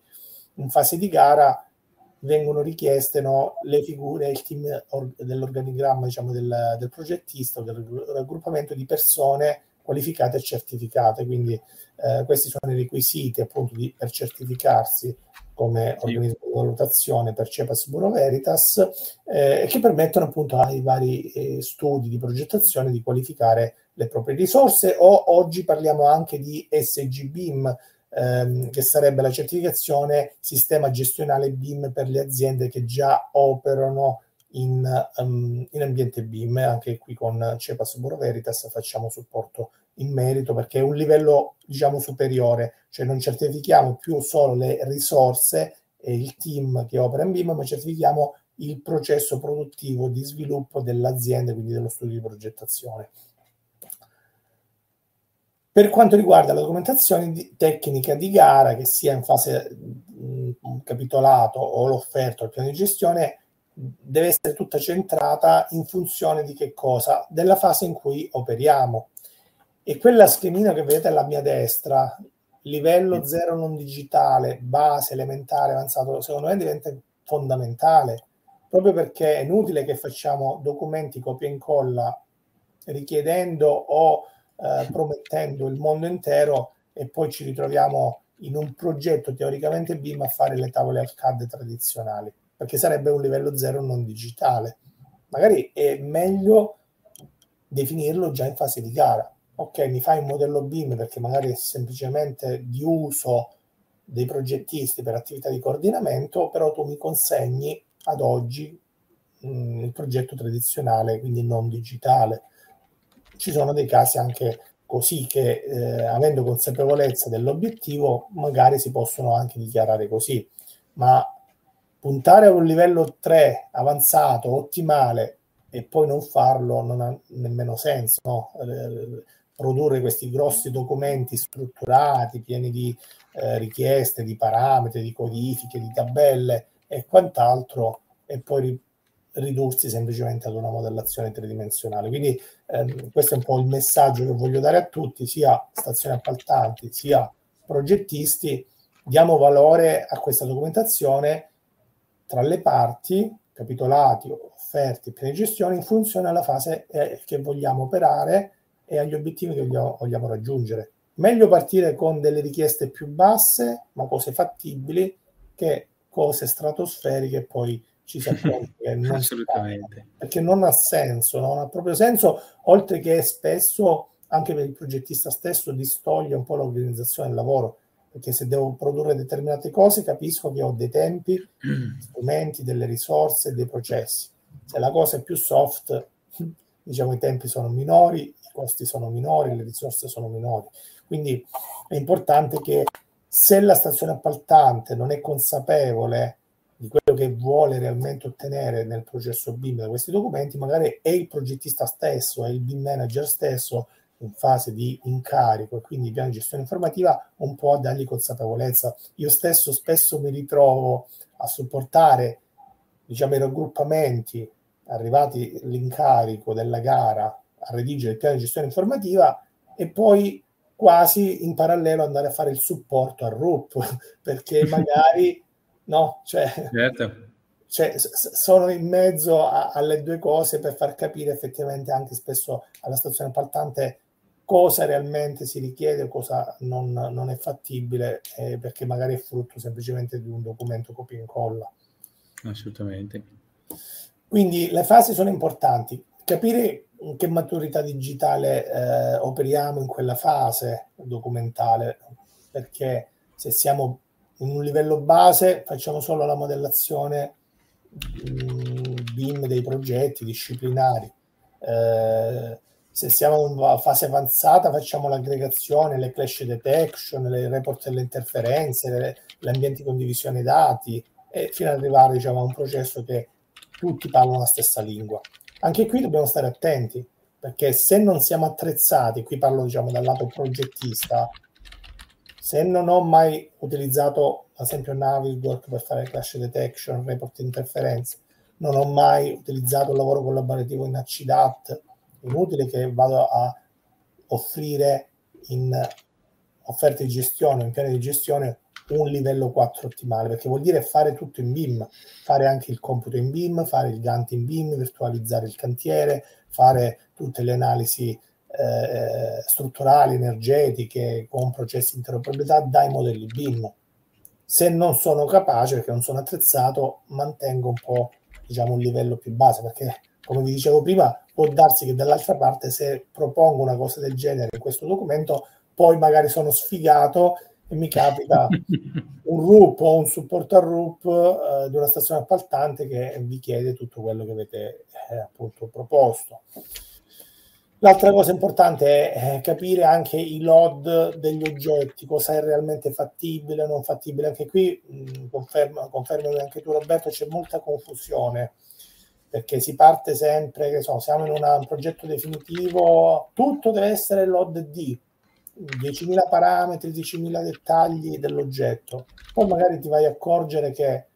in fase di gara, vengono richieste no, le figure, il team or- dell'organigramma diciamo, del, del progettista del raggruppamento di persone qualificate e certificate. Quindi eh, questi sono i requisiti appunto di, per certificarsi come sì. organismo di valutazione per CEPAS Bureau Veritas eh, che permettono appunto ai vari eh, studi di progettazione di qualificare le proprie risorse o oggi parliamo anche di SGBIM ehm, che sarebbe la certificazione sistema gestionale BIM per le aziende che già operano in, um, in ambiente BIM, anche qui con CEPAS Bureau Veritas facciamo supporto in merito perché è un livello diciamo superiore, cioè non certifichiamo più solo le risorse e il team che opera in BIM, ma certifichiamo il processo produttivo di sviluppo dell'azienda, quindi dello studio di progettazione. Per quanto riguarda la documentazione di, tecnica di gara, che sia in fase mh, capitolato o l'offerta o il piano di gestione, deve essere tutta centrata in funzione di che cosa? Della fase in cui operiamo. E quella schemina che vedete alla mia destra, livello 0 non digitale, base, elementare, avanzato, secondo me diventa fondamentale, proprio perché è inutile che facciamo documenti copia e incolla richiedendo o eh, promettendo il mondo intero e poi ci ritroviamo in un progetto teoricamente BIM a fare le tavole al CAD tradizionali perché sarebbe un livello zero non digitale. Magari è meglio definirlo già in fase di gara. Ok, mi fai un modello BIM perché magari è semplicemente di uso dei progettisti per attività di coordinamento, però tu mi consegni ad oggi mh, mm, il progetto tradizionale, quindi non digitale. Ci sono dei casi anche così che eh, avendo consapevolezza dell'obiettivo magari si possono anche dichiarare così, ma puntare a un livello 3 avanzato, ottimale, e poi non farlo non ha nemmeno senso. No? Eh, produrre questi grossi documenti strutturati, pieni di eh, richieste, di parametri, di codifiche, di tabelle e quant'altro, e poi ridursi semplicemente ad una modellazione tridimensionale. Quindi ehm, questo è un po' il messaggio che voglio dare a tutti, sia stazioni appaltanti, sia progettisti, diamo valore a questa documentazione tra le parti, capitolati, offerti, piani di gestione, in funzione alla fase eh, che vogliamo operare e agli obiettivi che vogliamo, vogliamo raggiungere. Meglio partire con delle richieste più basse, ma cose fattibili, che cose stratosferiche e poi ci si accorge [laughs] che non Assolutamente. perché non ha senso, non ha proprio senso, oltre che spesso anche per il progettista stesso distoglie un po' l'organizzazione del lavoro perché se devo produrre determinate cose capisco che ho dei tempi, [clears throat] strumenti, delle risorse, dei processi. Se la cosa è più soft, [clears throat] diciamo i tempi sono minori, i costi sono minori, le risorse sono minori. Quindi è importante che se la stazione appaltante non è consapevole di quello che vuole realmente ottenere nel processo BIM da questi documenti, magari è il progettista stesso, è il BIM manager stesso in fase di incarico e quindi piano di gestione informativa un po' a dargli consapevolezza. Io stesso spesso mi ritrovo a supportare diciamo, i raggruppamenti arrivati l'incarico della gara a redigere il piano di gestione informativa e poi quasi in parallelo andare a fare il supporto al RUP [laughs] perché [laughs] magari no, cioè, certo. cioè sono in mezzo a, alle due cose per far capire effettivamente anche spesso alla stazione appaltante cosa realmente si richiede, cosa non, non è fattibile, eh, perché magari è frutto semplicemente di un documento copia e incolla. Assolutamente. Quindi le fasi sono importanti. Capire in che maturità digitale eh, operiamo in quella fase documentale, perché se siamo in un livello base facciamo solo la modellazione mh, mm, BIM dei progetti disciplinari. Eh, se siamo in fase avanzata facciamo l'aggregazione, le clash detection, le report delle interferenze, le, gli ambienti di condivisione dati e fino ad arrivare diciamo, a un processo che tutti parlano la stessa lingua. Anche qui dobbiamo stare attenti perché se non siamo attrezzati, qui parlo diciamo dal lato progettista, se non ho mai utilizzato ad esempio Naviswork per fare crash detection, report interferenze. Non ho mai utilizzato il lavoro collaborativo in ACDAT, inutile che vado a offrire in offerte di gestione, in piani di gestione, un livello 4 ottimale, perché vuol dire fare tutto in BIM, fare anche il computo in BIM, fare il Gantt in BIM, virtualizzare il cantiere, fare tutte le analisi eh, strutturali, energetiche, con processi di interoperabilità dai modelli BIM. Se non sono capace, perché non sono attrezzato, mantengo un po' diciamo, un livello più base, perché come vi dicevo prima, può darsi che dall'altra parte se propongo una cosa del genere in questo documento, poi magari sono sfigato e mi capita [laughs] un RUP o un supporto al RUP eh, di una stazione appaltante che vi chiede tutto quello che avete eh, appunto proposto. L'altra cosa importante è capire anche i load degli oggetti, cosa è realmente fattibile o non fattibile. Anche qui, mh, conferma, confermami anche tu Roberto, c'è molta confusione perché si parte sempre, che so, siamo in una, un progetto definitivo, tutto deve essere load D, 10.000 parametri, 10.000 dettagli dell'oggetto. Poi magari ti vai a accorgere che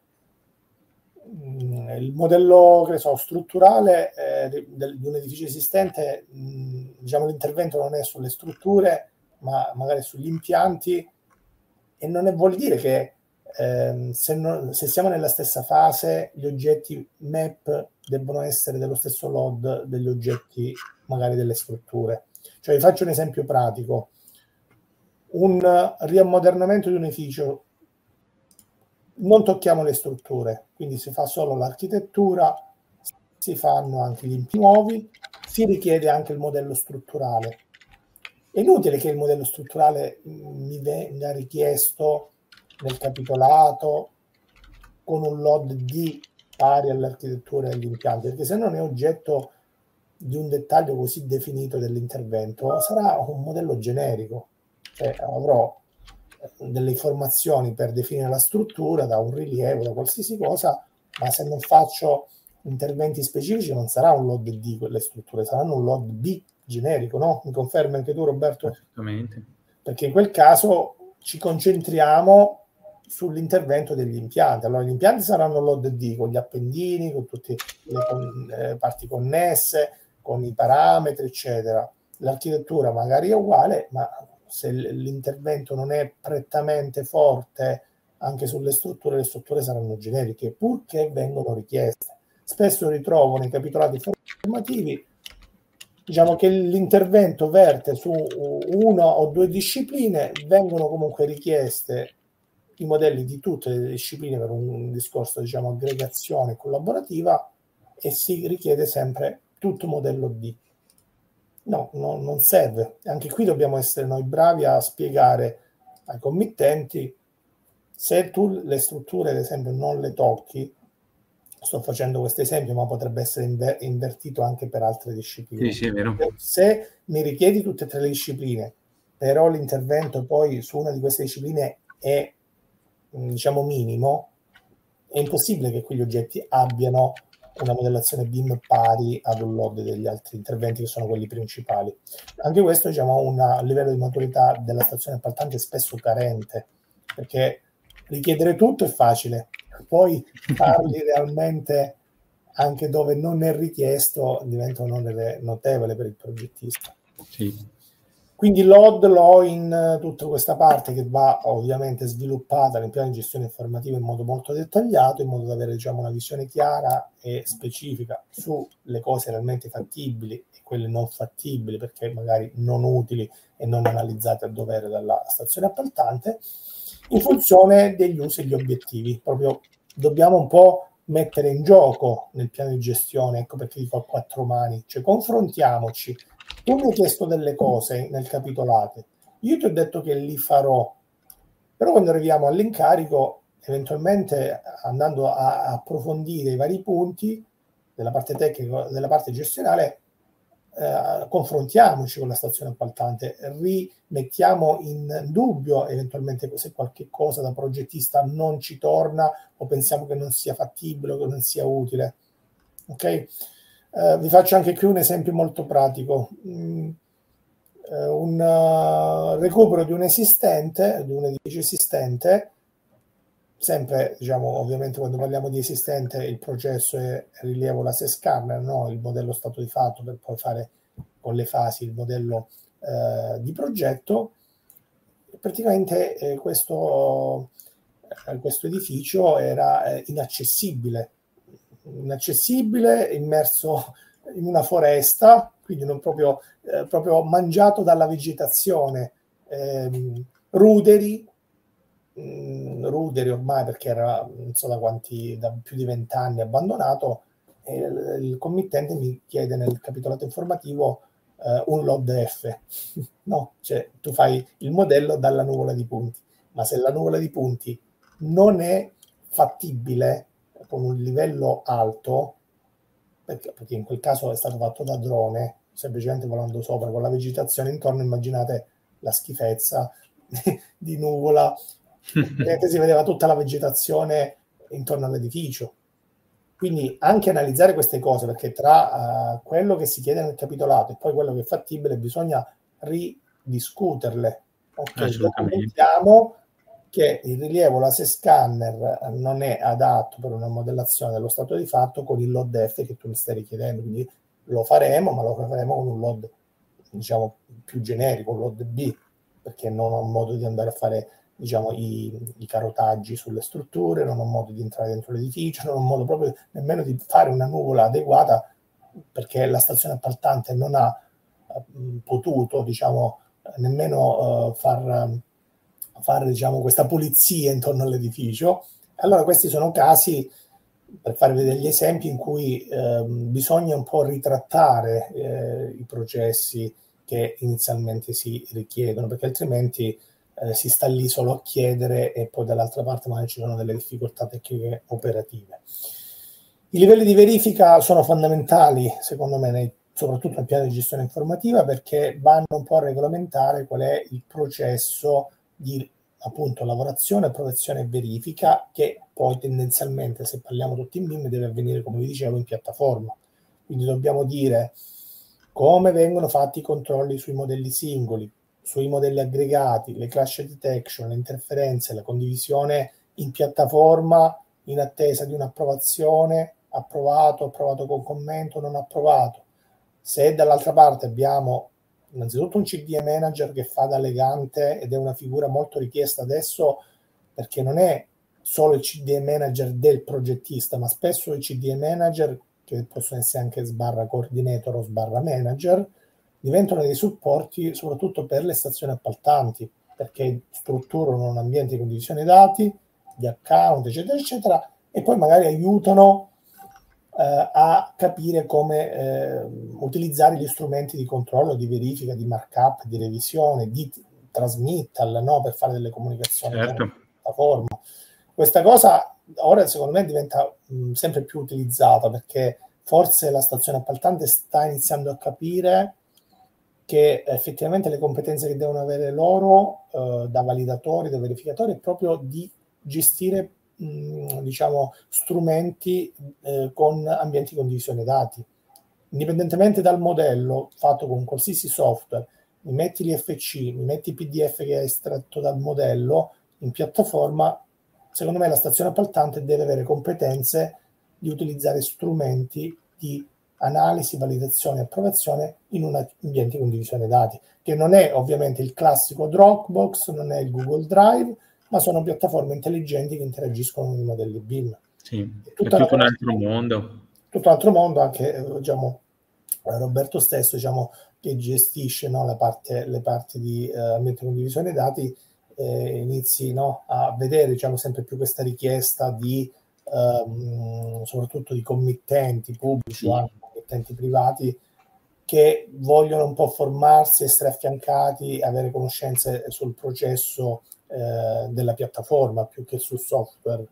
mh, il modello che so, strutturale eh, del, di un edificio esistente, mh, diciamo l'intervento non è sulle strutture, ma magari sugli impianti e non è, vuol dire che eh, se, non, se, siamo nella stessa fase gli oggetti map debbono essere dello stesso load degli oggetti magari delle strutture. Cioè vi faccio un esempio pratico un riammodernamento di un edificio non tocchiamo le strutture, quindi si fa solo l'architettura, si fanno anche gli impianti nuovi, si richiede anche il modello strutturale. È inutile che il modello strutturale mi venga richiesto nel capitolato con un load D pari all'architettura e agli impianti, perché se non è oggetto di un dettaglio così definito dell'intervento, sarà un modello generico cioè, avrò delle informazioni per definire la struttura da un rilievo, da qualsiasi cosa, ma se non faccio interventi specifici non sarà un load D quelle strutture, saranno un load B generico, no? Mi confermi anche tu Roberto? Assolutamente. Perché in quel caso ci concentriamo sull'intervento degli impianti. Allora gli impianti saranno load D con gli appendini, con tutte le con, eh, parti connesse, con i parametri, eccetera. L'architettura magari è uguale, ma se l'intervento non è prettamente forte anche sulle strutture, le strutture saranno generiche, purché vengono richieste. Spesso ritrovo nei capitolati formativi diciamo che l'intervento verte su una o due discipline, vengono comunque richieste i modelli di tutte le discipline per un discorso diciamo aggregazione collaborativa e si richiede sempre tutto modello D. No, no, non serve. Anche qui dobbiamo essere noi bravi a spiegare ai committenti se tu le strutture, ad esempio, non le tocchi, sto facendo questo esempio, ma potrebbe essere inver- invertito anche per altre discipline. Sì, sì. Se mi richiedi tutte e tre le discipline, però l'intervento poi su una di queste discipline è, diciamo, minimo, è impossibile che quegli oggetti abbiano una modellazione BIM pari ad un load degli altri interventi che sono quelli principali. Anche questo diciamo, ha un livello di maturità della stazione appaltante spesso carente, perché richiedere tutto è facile, poi farli [laughs] realmente anche dove non è richiesto diventa un onere notevole per il progettista. Sì. Quindi l'OD l'ho in tutta questa parte che va ovviamente sviluppata nel piano di gestione informativa in modo molto dettagliato, in modo da avere diciamo, una visione chiara e specifica sulle cose realmente fattibili e quelle non fattibili, perché magari non utili e non analizzate a dovere dalla stazione appaltante, in funzione degli usi e gli obiettivi. Proprio dobbiamo un po' mettere in gioco nel piano di gestione, ecco perché dico a quattro mani, cioè confrontiamoci tu mi hai chiesto delle cose nel capitolato, io ti ho detto che li farò, però quando arriviamo all'incarico, eventualmente andando a, approfondire i vari punti della parte tecnica, della parte gestionale, eh, confrontiamoci con la stazione appaltante, rimettiamo in dubbio eventualmente se qualche cosa da progettista non ci torna o pensiamo che non sia fattibile o che non sia utile. Ok? Eh, vi faccio anche qui un esempio molto pratico. Mm, eh, un uh, recupero di un esistente, di un edificio esistente, sempre, diciamo, ovviamente quando parliamo di esistente il processo è rilievo la scanner, no? il modello stato di fatto per poi fare con le fasi il modello eh, di progetto. Praticamente eh, questo, eh, questo, edificio era inaccessibile, inaccessibile, immerso in una foresta, quindi non proprio, eh, proprio mangiato dalla vegetazione, ehm, ruderi, mh, Ruderi ormai perché era non so da quanti, da più di vent'anni abbandonato, e il, il committente mi chiede nel capitolato informativo uh, un LOD F. [laughs] no, cioè tu fai il modello dalla nuvola di punti, ma se la nuvola di punti non è fattibile con un livello alto, perché, perché in quel caso è stato fatto da drone, semplicemente volando sopra con la vegetazione intorno, immaginate la schifezza [laughs] di nuvola si vedeva tutta la vegetazione intorno all'edificio. Quindi anche analizzare queste cose, perché tra uh, quello che si chiede nel capitolato e poi quello che è fattibile bisogna ridiscuterle. Ok, documentiamo che il rilievo laser scanner non è adatto per una modellazione dello stato di fatto con il LOD F che tu mi stai richiedendo, quindi lo faremo, ma lo faremo con un LOD diciamo più generico, un LOD B, perché non ho modo di andare a fare diciamo, i, i, carotaggi sulle strutture, non ho modo di entrare dentro l'edificio, non ho modo proprio nemmeno di fare una nuvola adeguata perché la stazione appaltante non ha uh, potuto diciamo, nemmeno uh, far, fare diciamo, questa pulizia intorno all'edificio. Allora questi sono casi, per farvi degli esempi, in cui eh, bisogna un po' ritrattare eh, i processi che inizialmente si richiedono, perché altrimenti eh, si sta lì solo a chiedere e poi dall'altra parte magari ci sono delle difficoltà tecniche operative. I livelli di verifica sono fondamentali, secondo me, nei, soprattutto nel piano di gestione informativa, perché vanno un po' a regolamentare qual è il processo di appunto lavorazione, approvazione e verifica che poi tendenzialmente, se parliamo tutti in BIM, deve avvenire, come vi dicevo, in piattaforma. Quindi dobbiamo dire come vengono fatti i controlli sui modelli singoli, sui modelli aggregati, le crash detection, le interferenze, la condivisione in piattaforma in attesa di un'approvazione, approvato, approvato con commento, non approvato. Se dall'altra parte abbiamo innanzitutto un CDE manager che fa da legante ed è una figura molto richiesta adesso perché non è solo il CDE manager del progettista, ma spesso i CDE manager, che possono essere anche sbarra coordinator o sbarra manager, diventano dei supporti soprattutto per le stazioni appaltanti, perché strutturano un ambiente di condivisione dati, di account, eccetera, eccetera, e poi magari aiutano a capire come eh, utilizzare gli strumenti di controllo, di verifica, di markup, di revisione, di transmittal, no? per fare delle comunicazioni certo. con la piattaforma. Questa cosa ora secondo me diventa mh, sempre più utilizzata perché forse la stazione appaltante sta iniziando a capire che effettivamente le competenze che devono avere loro eh, da validatori, da verificatori, è proprio di gestire diciamo, strumenti eh, con ambienti di condivisione dati. Indipendentemente dal modello fatto con qualsiasi software, mi metti l'IFC, mi metti il PDF che hai estratto dal modello in piattaforma, secondo me la stazione appaltante deve avere competenze di utilizzare strumenti di analisi, validazione e approvazione in un ambiente di condivisione dati, che non è ovviamente il classico Dropbox, non è il Google Drive, ma sono piattaforme intelligenti che interagiscono con i modelli BIM. Sì, è tutto un altro mondo. Tutto un altro mondo, anche eh, diciamo, eh, Roberto stesso, diciamo, che gestisce no, la parte, le parti di uh, ambiente di condivisione dati, eh, inizi no, a vedere diciamo, sempre più questa richiesta di um, soprattutto di committenti pubblici, sì utenti privati che vogliono un po' formarsi, essere affiancati, avere conoscenze sul processo eh, della piattaforma più che sul software.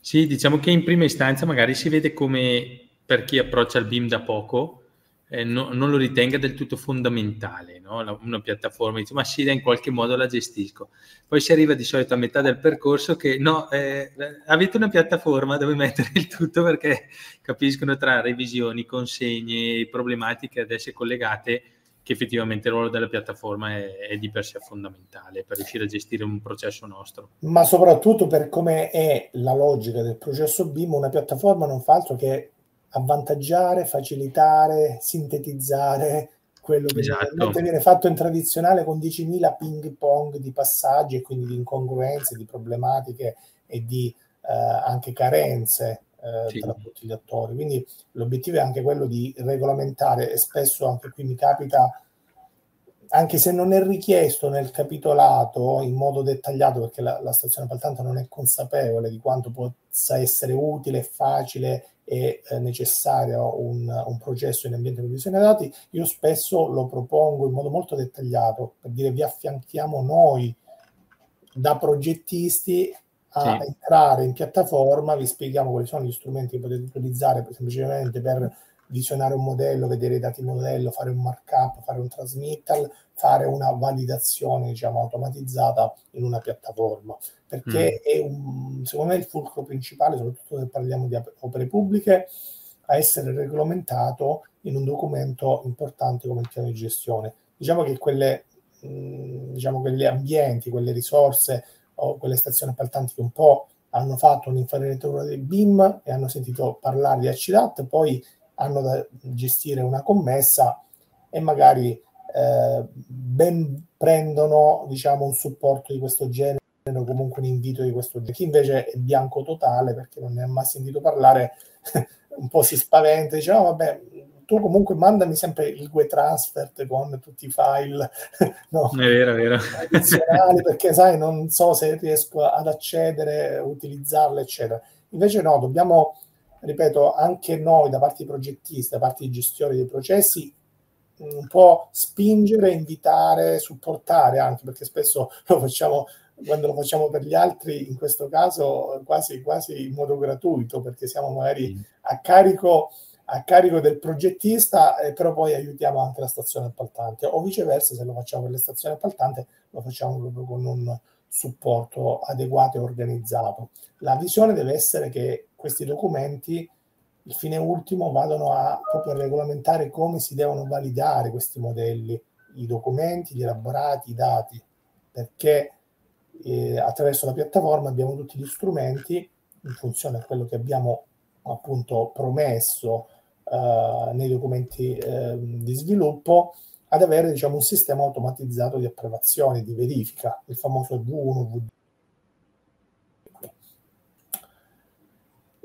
Sì, diciamo che in prima istanza magari si vede come per chi approccia il BIM da poco, eh, no, non lo ritenga del tutto fondamentale, no? una, una, piattaforma, dice ma sì, in qualche modo la gestisco. Poi si arriva di solito a metà del percorso che no, eh, avete una piattaforma dove mettere il tutto perché capiscono tra revisioni, consegne, problematiche ad esse collegate che effettivamente il ruolo della piattaforma è, è, di per sé fondamentale per riuscire a gestire un processo nostro. Ma soprattutto per come è la logica del processo BIM, una piattaforma non fa altro che avvantaggiare, facilitare, sintetizzare quello che esatto. viene fatto in tradizionale con 10.000 ping pong di passaggi e quindi di incongruenze, di problematiche e di eh, anche carenze eh, sì. tra tutti gli attori. Quindi l'obiettivo è anche quello di regolamentare e spesso anche qui mi capita, anche se non è richiesto nel capitolato in modo dettagliato, perché la, la stazione appaltante non è consapevole di quanto possa essere utile facile e eh, necessario un, un, processo in ambiente di provisione dati, io spesso lo propongo in modo molto dettagliato per dire vi affianchiamo noi da progettisti a sì. entrare in piattaforma, vi spieghiamo quali sono gli strumenti che potete utilizzare per, semplicemente per visionare un modello, vedere i dati modello, fare un markup, fare un transmittal, fare una validazione diciamo automatizzata in una piattaforma perché mm. è un, secondo me il fulcro principale soprattutto se parliamo di opere pubbliche a essere regolamentato in un documento importante come il piano di gestione diciamo che quelle mh, diciamo quegli ambienti quelle risorse o quelle stazioni appaltanti che un po' hanno fatto un'infarinatura del BIM e hanno sentito parlare di ACIDAT, poi hanno da gestire una commessa e magari eh, ben prendono diciamo, un supporto di questo genere o comunque un invito di questo genere. Chi invece è bianco totale perché non ne ha mai sentito parlare, [laughs] un po' si spaventa, dice no vabbè, tu comunque mandami sempre il GUE transfer con tutti i file [laughs] no, è vero, è vero. addizionali [laughs] perché sai non so se riesco ad accedere, utilizzarle eccetera. Invece no, dobbiamo ripeto anche noi da parte di progettisti da parte di gestori dei processi un po' spingere, invitare, supportare anche perché spesso lo facciamo quando lo facciamo per gli altri, in questo caso quasi, quasi in modo gratuito, perché siamo magari a carico a carico del progettista, eh, però poi aiutiamo anche la stazione appaltante, o viceversa, se lo facciamo per le stazioni appaltanti, lo facciamo proprio con un supporto adeguato e organizzato. La visione deve essere che questi documenti, il fine ultimo, vadano a proprio a regolamentare come si devono validare questi modelli, i documenti, gli elaborati, i dati, perché eh, attraverso la piattaforma abbiamo tutti gli strumenti in funzione a quello che abbiamo appunto promesso uh, nei documenti uh, di sviluppo ad avere diciamo, un sistema automatizzato di approvazione, di verifica, il famoso V1, V2.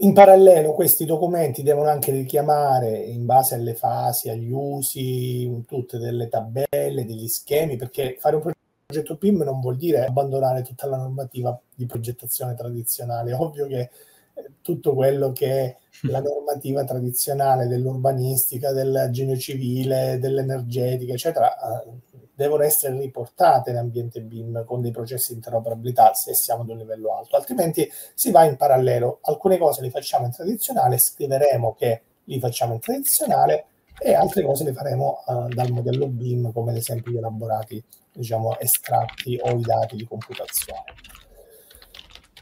In parallelo questi documenti devono anche richiamare in base alle fasi, agli usi, tutte delle tabelle, degli schemi, perché fare un progetto PIM non vuol dire abbandonare tutta la normativa di progettazione tradizionale. Ovvio che tutto quello che è la normativa tradizionale dell'urbanistica, del genio civile, dell'energetica, eccetera, eh, devono essere riportate in ambiente BIM con dei processi di interoperabilità se siamo ad un livello alto, altrimenti si va in parallelo. Alcune cose le facciamo in tradizionale, scriveremo che li facciamo in tradizionale e altre cose le faremo uh, dal modello BIM, come ad esempio gli elaborati, diciamo, estratti o i dati di computazione.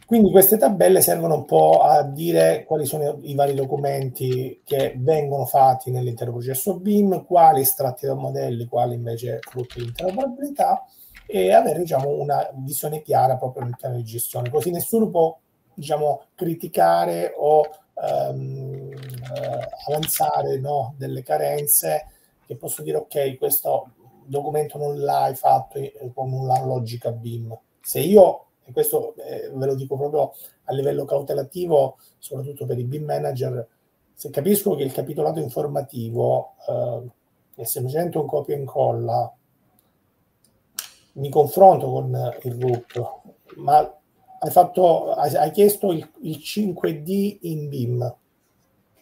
Quindi queste tabelle servono un po' a dire quali sono i vari documenti che vengono fatti nell'intero processo BIM, quali estratti da modelli, quali invece frutti di interoperabilità e avere diciamo, una visione chiara proprio nel piano di gestione, così nessuno può diciamo, criticare o ehm, eh, avanzare no, delle carenze che posso dire ok, questo documento non l'hai fatto con una logica BIM. Se io e questo eh, ve lo dico proprio a livello cautelativo, soprattutto per i BIM manager, se capisco che il capitolato informativo eh, è semplicemente un copia e incolla, mi confronto con il RUP, ma hai, fatto, hai, hai chiesto il, il, 5D in BIM,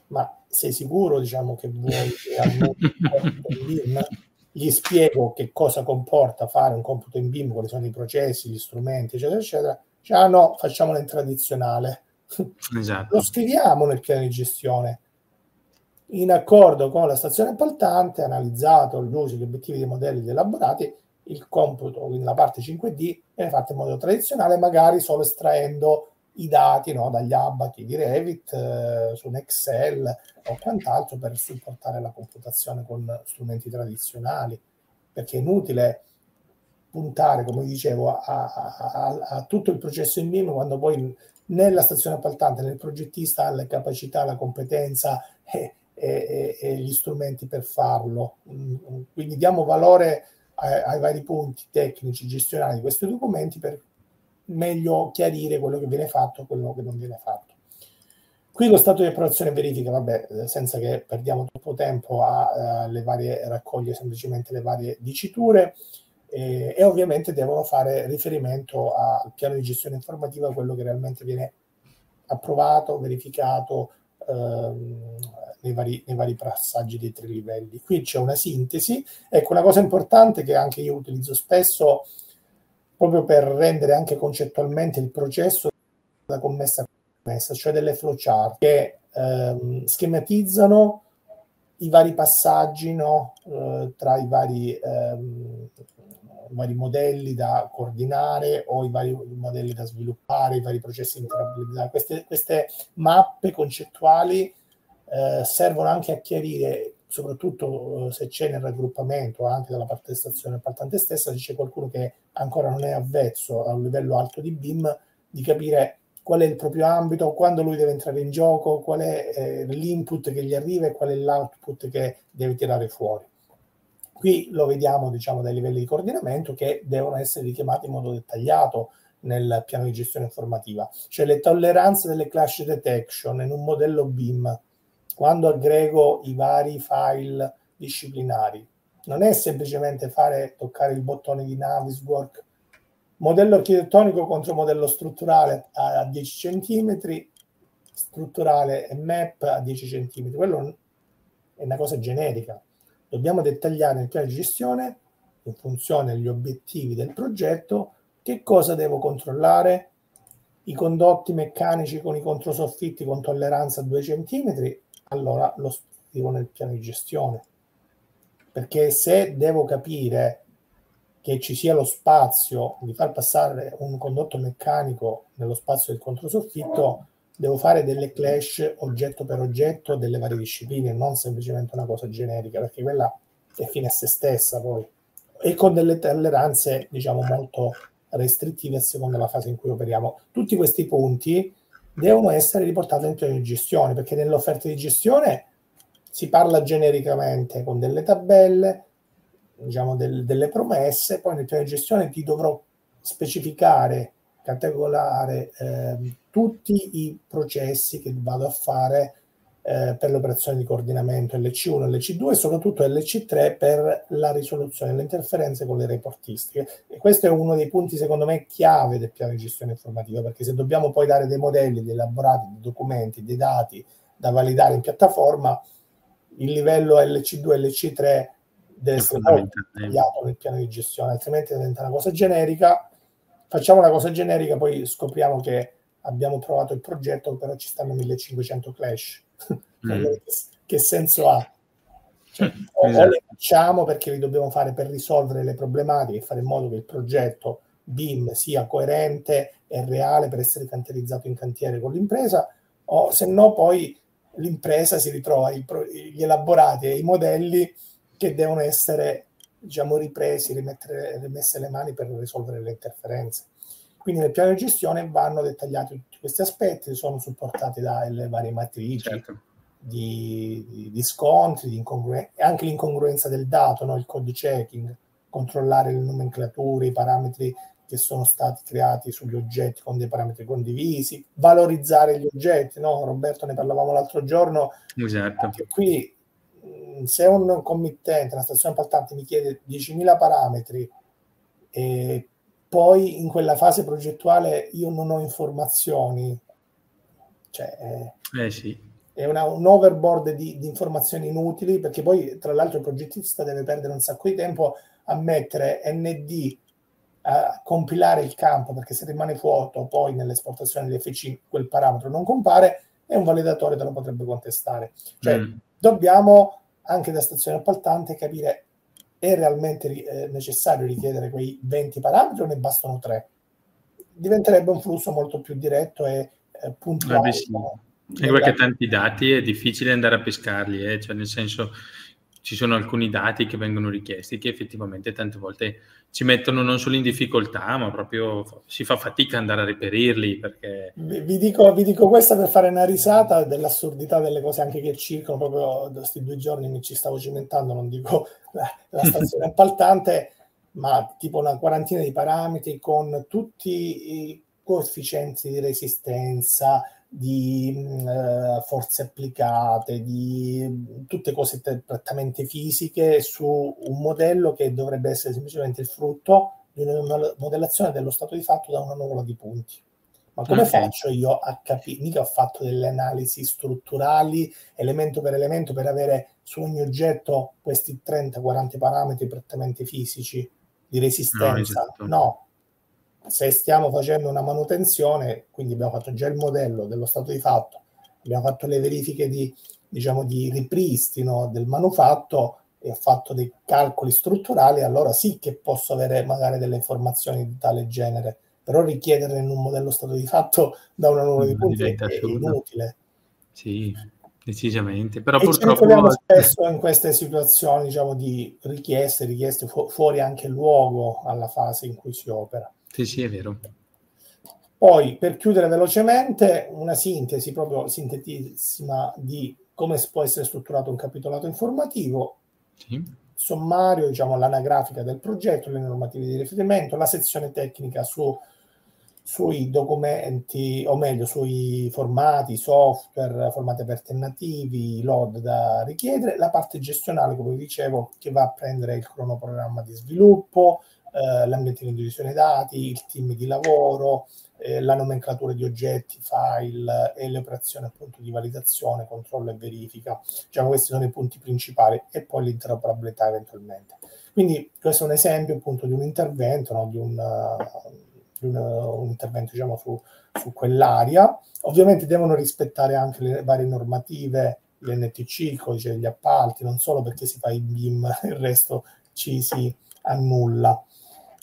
ma sei sicuro diciamo, che vuoi che [laughs] BIM? Gli spiego che cosa comporta fare un computo in BIM, quali sono i processi, gli strumenti, eccetera, eccetera. Cioè, ah no, facciamolo in tradizionale. Esatto. Lo scriviamo nel piano di gestione. In accordo con la stazione appaltante, analizzato gli usi, gli obiettivi dei modelli elaborati, il computo, quindi la parte 5D, viene fatto in modo tradizionale, magari solo estraendo i dati no, dagli abati di Revit eh, su un Excel o quant'altro per supportare la computazione con strumenti tradizionali perché è inutile puntare, come dicevo, a, a, a, a tutto il processo in BIM quando poi nella stazione appaltante, nel progettista ha le capacità, la competenza e, e, e gli strumenti per farlo. Quindi diamo valore ai, ai vari punti tecnici, gestionali di questi documenti per meglio chiarire quello che viene fatto e quello che non viene fatto. Qui lo stato di approvazione e verifica, vabbè, senza che perdiamo troppo tempo a, le varie, raccoglie semplicemente le varie diciture e, e, ovviamente devono fare riferimento al piano di gestione informativa, quello che realmente viene approvato, verificato ehm, nei, vari, nei vari passaggi dei tre livelli. Qui c'è una sintesi. Ecco, una cosa importante che anche io utilizzo spesso proprio per rendere anche concettualmente il processo da commessa a commessa, cioè delle flowchart che ehm, schematizzano i vari passaggi no? eh, tra i vari, ehm, vari, modelli da coordinare o i vari modelli da sviluppare, i vari processi interoperabilità. Queste, queste mappe concettuali eh, servono anche a chiarire soprattutto eh, se c'è nel raggruppamento anche dalla parte stazione appaltante stessa, se c'è qualcuno che ancora non è avvezzo a un livello alto di BIM, di capire qual è il proprio ambito, quando lui deve entrare in gioco, qual è eh, l'input che gli arriva e qual è l'output che deve tirare fuori. Qui lo vediamo diciamo, dai livelli di coordinamento che devono essere richiamati in modo dettagliato nel piano di gestione informativa, cioè le tolleranze delle clash detection in un modello BIM quando aggrego i vari file disciplinari. Non è semplicemente fare toccare il bottone di Naviswork, modello architettonico contro modello strutturale a 10 cm, strutturale e map a 10 cm. Quello è una cosa generica. Dobbiamo dettagliare nel piano di gestione, in funzione degli obiettivi del progetto, che cosa devo controllare, i condotti meccanici con i controsoffitti con tolleranza a 2 cm allora lo scrivo nel piano di gestione. Perché se devo capire che ci sia lo spazio di far passare un condotto meccanico nello spazio del controsoffitto, devo fare delle clash oggetto per oggetto delle varie discipline, non semplicemente una cosa generica, perché quella è fine a se stessa poi. E con delle tolleranze, diciamo, molto restrittive a seconda della fase in cui operiamo. Tutti questi punti devono essere riportate piano di gestione, perché nell'offerta di gestione si parla genericamente con delle tabelle, diciamo del, delle promesse, poi nel piano di gestione ti dovrò specificare, categorare eh, tutti i processi che vado a fare eh, per le operazioni di coordinamento LC1, LC2 e soprattutto LC3 per la risoluzione delle interferenze con le reportistiche. E questo è uno dei punti secondo me chiave del piano di gestione informativa, perché se dobbiamo poi dare dei modelli, dei elaborati, dei documenti, dei dati da validare in piattaforma, il livello LC2 e LC3 deve essere tagliato nel piano di gestione, altrimenti diventa una cosa generica. Facciamo una cosa generica, poi scopriamo che abbiamo provato il progetto, però ci stanno 1500 clash mm. che senso ha? Cioè, o, esatto. o le facciamo perché li dobbiamo fare per risolvere le problematiche e fare in modo che il progetto BIM sia coerente e reale per essere cantierizzato in cantiere con l'impresa, o se no poi l'impresa si ritrova gli elaborati e i modelli che devono essere diciamo, ripresi, rimettere, rimesse le mani per risolvere le interferenze. Quindi nel piano di gestione vanno dettagliati tutti questi aspetti, sono supportati dalle varie matrici certo. di, di, di, scontri, di incongruenza, e anche l'incongruenza del dato, no? il code checking, controllare le nomenclature, i parametri che sono stati creati sugli oggetti con dei parametri condivisi, valorizzare gli oggetti, no? Roberto ne parlavamo l'altro giorno, esatto. anche qui se un committente, una stazione appaltante mi chiede 10.000 parametri e poi in quella fase progettuale io non ho informazioni, cioè eh sì. è una, un overboard di, di, informazioni inutili perché poi tra l'altro il progettista deve perdere un sacco di tempo a mettere ND a compilare il campo perché se rimane vuoto poi nell'esportazione dell'FC quel parametro non compare e un validatore te lo potrebbe contestare. Cioè mm. dobbiamo anche da stazione appaltante capire è realmente eh, necessario richiedere quei 20 parametri o ne bastano 3? Diventerebbe un flusso molto più diretto e eh, puntuale. Eh sì. E perché tanti dati è difficile andare a pescarli, eh? cioè nel senso ci sono alcuni dati che vengono richiesti che effettivamente tante volte ci mettono non solo in difficoltà, ma proprio si fa fatica ad andare a reperirli. Perché... Vi, dico, vi dico questa per fare una risata dell'assurdità delle cose anche che circolano. Proprio questi due giorni mi ci stavo cimentando, non dico la, la stazione [laughs] appaltante, ma tipo una quarantina di parametri con tutti i coefficienti di resistenza, di uh, forze applicate, di tutte cose prettamente fisiche su un modello che dovrebbe essere semplicemente il frutto di una modellazione dello stato di fatto da una nuvola di punti. Ma come okay. faccio io a capire? Mica ho fatto delle analisi strutturali, elemento per elemento, per avere su ogni oggetto questi 30-40 parametri prettamente fisici di resistenza. No, esatto. no, se stiamo facendo una manutenzione, quindi abbiamo fatto già il modello dello stato di fatto, abbiamo fatto le verifiche di, diciamo, di ripristino del manufatto e ho fatto dei calcoli strutturali, allora sì che posso avere magari delle informazioni di tale genere, però richiederle in un modello stato di fatto [laughs] da una nuova di punti è, è inutile. Sì, decisamente. Però e purtroppo... spesso in queste situazioni diciamo, di richieste, richieste fu- fuori anche il luogo alla fase in cui si opera. Sì, sì, è vero. Poi, per chiudere velocemente, una sintesi proprio sintetissima di come può essere strutturato un capitolato informativo, sì. sommario, diciamo, l'anagrafica del progetto, le normative di riferimento, la sezione tecnica su, sui documenti, o meglio, sui formati, software, formati alternativi, load da richiedere, la parte gestionale, come vi dicevo, che va a prendere il cronoprogramma di sviluppo, eh, l'ambiente di condivisione dati, il team di lavoro, eh, la nomenclatura di oggetti, file e le operazioni appunto di validazione, controllo e verifica. Diciamo questi sono i punti principali e poi l'interoperabilità eventualmente. Quindi questo è un esempio appunto di un intervento, no? di, un, di un, un, intervento diciamo su, su quell'area. Ovviamente devono rispettare anche le varie normative, l'NTC, il codice degli appalti, non solo perché si fa il BIM, [laughs] il resto ci si annulla.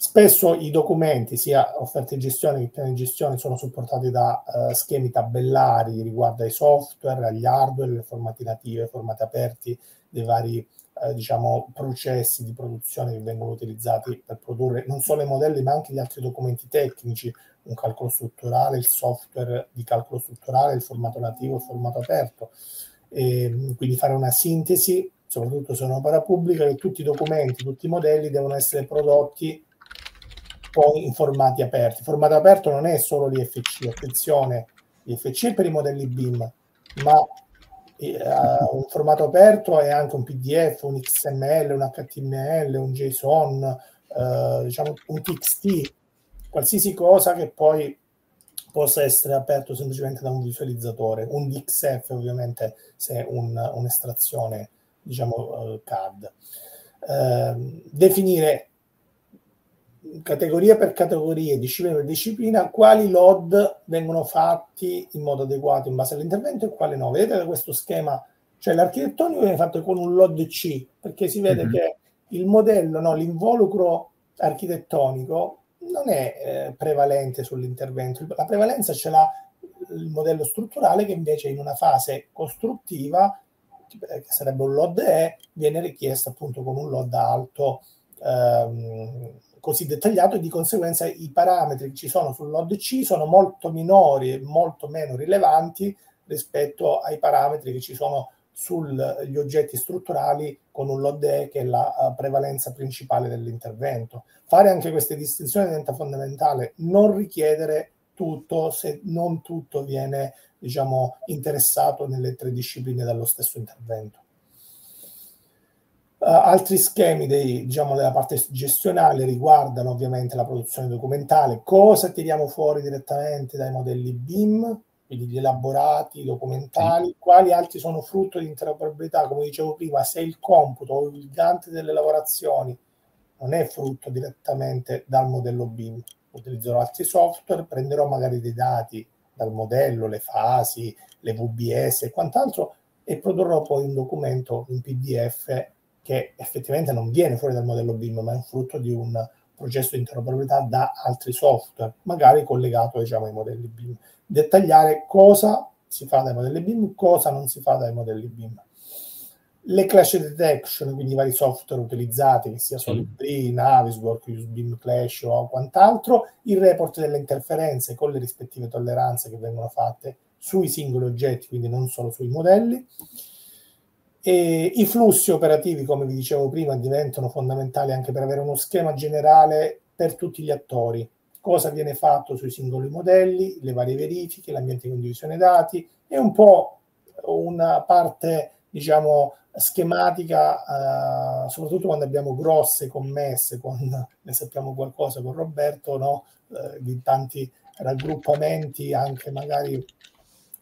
Spesso i documenti, sia offerte di gestione che piani di gestione, sono supportati da uh, schemi tabellari riguardo ai software, agli hardware, le formati native, formati aperti dei vari uh, diciamo, processi di produzione che vengono utilizzati per produrre non solo i modelli ma anche gli altri documenti tecnici, un calcolo strutturale, il software di calcolo strutturale, il formato nativo, il formato aperto. E, quindi fare una sintesi, soprattutto se è un'opera pubblica, che tutti i documenti, tutti i modelli devono essere prodotti poi in formati aperti. Formato aperto non è solo l'IFC, attenzione, l'IFC è per i modelli BIM, ma uh, un formato aperto è anche un PDF, un XML, un HTML, un JSON, uh, diciamo un TXT, qualsiasi cosa che poi possa essere aperto semplicemente da un visualizzatore, un DXF ovviamente se è un, un'estrazione diciamo uh, CAD. Uh, definire categoria per categoria, disciplina per disciplina, quali load vengono fatti in modo adeguato in base all'intervento e quali no. Vedete che questo schema, cioè l'architettonico viene fatto con un load C, perché si vede mm-hmm. che il modello, no, l'involucro architettonico non è eh, prevalente sull'intervento. La prevalenza ce l'ha il modello strutturale che invece in una fase costruttiva, eh, che sarebbe un load E, viene richiesto appunto con un load alto ehm, così dettagliato e di conseguenza i parametri che ci sono sul load C sono molto minori e molto meno rilevanti rispetto ai parametri che ci sono sugli oggetti strutturali con un load E che è la uh, prevalenza principale dell'intervento. Fare anche queste distinzioni diventa fondamentale, non richiedere tutto se non tutto viene diciamo interessato nelle tre discipline dallo stesso intervento. Uh, altri schemi dei, diciamo, della parte gestionale riguardano ovviamente la produzione documentale, cosa tiriamo fuori direttamente dai modelli BIM, quindi gli elaborati documentali, sì. quali altri sono frutto di interoperabilità, come dicevo prima, se il computo o il gigante delle lavorazioni non è frutto direttamente dal modello BIM, utilizzerò altri software, prenderò magari dei dati dal modello, le fasi, le VBS e quant'altro e produrrò poi un documento in PDF che effettivamente non viene fuori dal modello BIM, ma è un frutto di un processo di interoperabilità da altri software, magari collegato diciamo, ai modelli BIM. Dettagliare cosa si fa dai modelli BIM, cosa non si fa dai modelli BIM. le clash detection, quindi i vari software utilizzati, che sia Solid3, Naviswork, UseBeam Clash o quant'altro, il report delle interferenze con le rispettive tolleranze che vengono fatte sui singoli oggetti, quindi non solo sui modelli. E I flussi operativi, come vi dicevo prima, diventano fondamentali anche per avere uno schema generale per tutti gli attori. Cosa viene fatto sui singoli modelli, le varie verifiche, l'ambiente di condivisione dati e un po' una parte, diciamo, schematica, eh, soprattutto quando abbiamo grosse commesse, quando ne sappiamo qualcosa con Roberto, no? eh, di tanti raggruppamenti, anche magari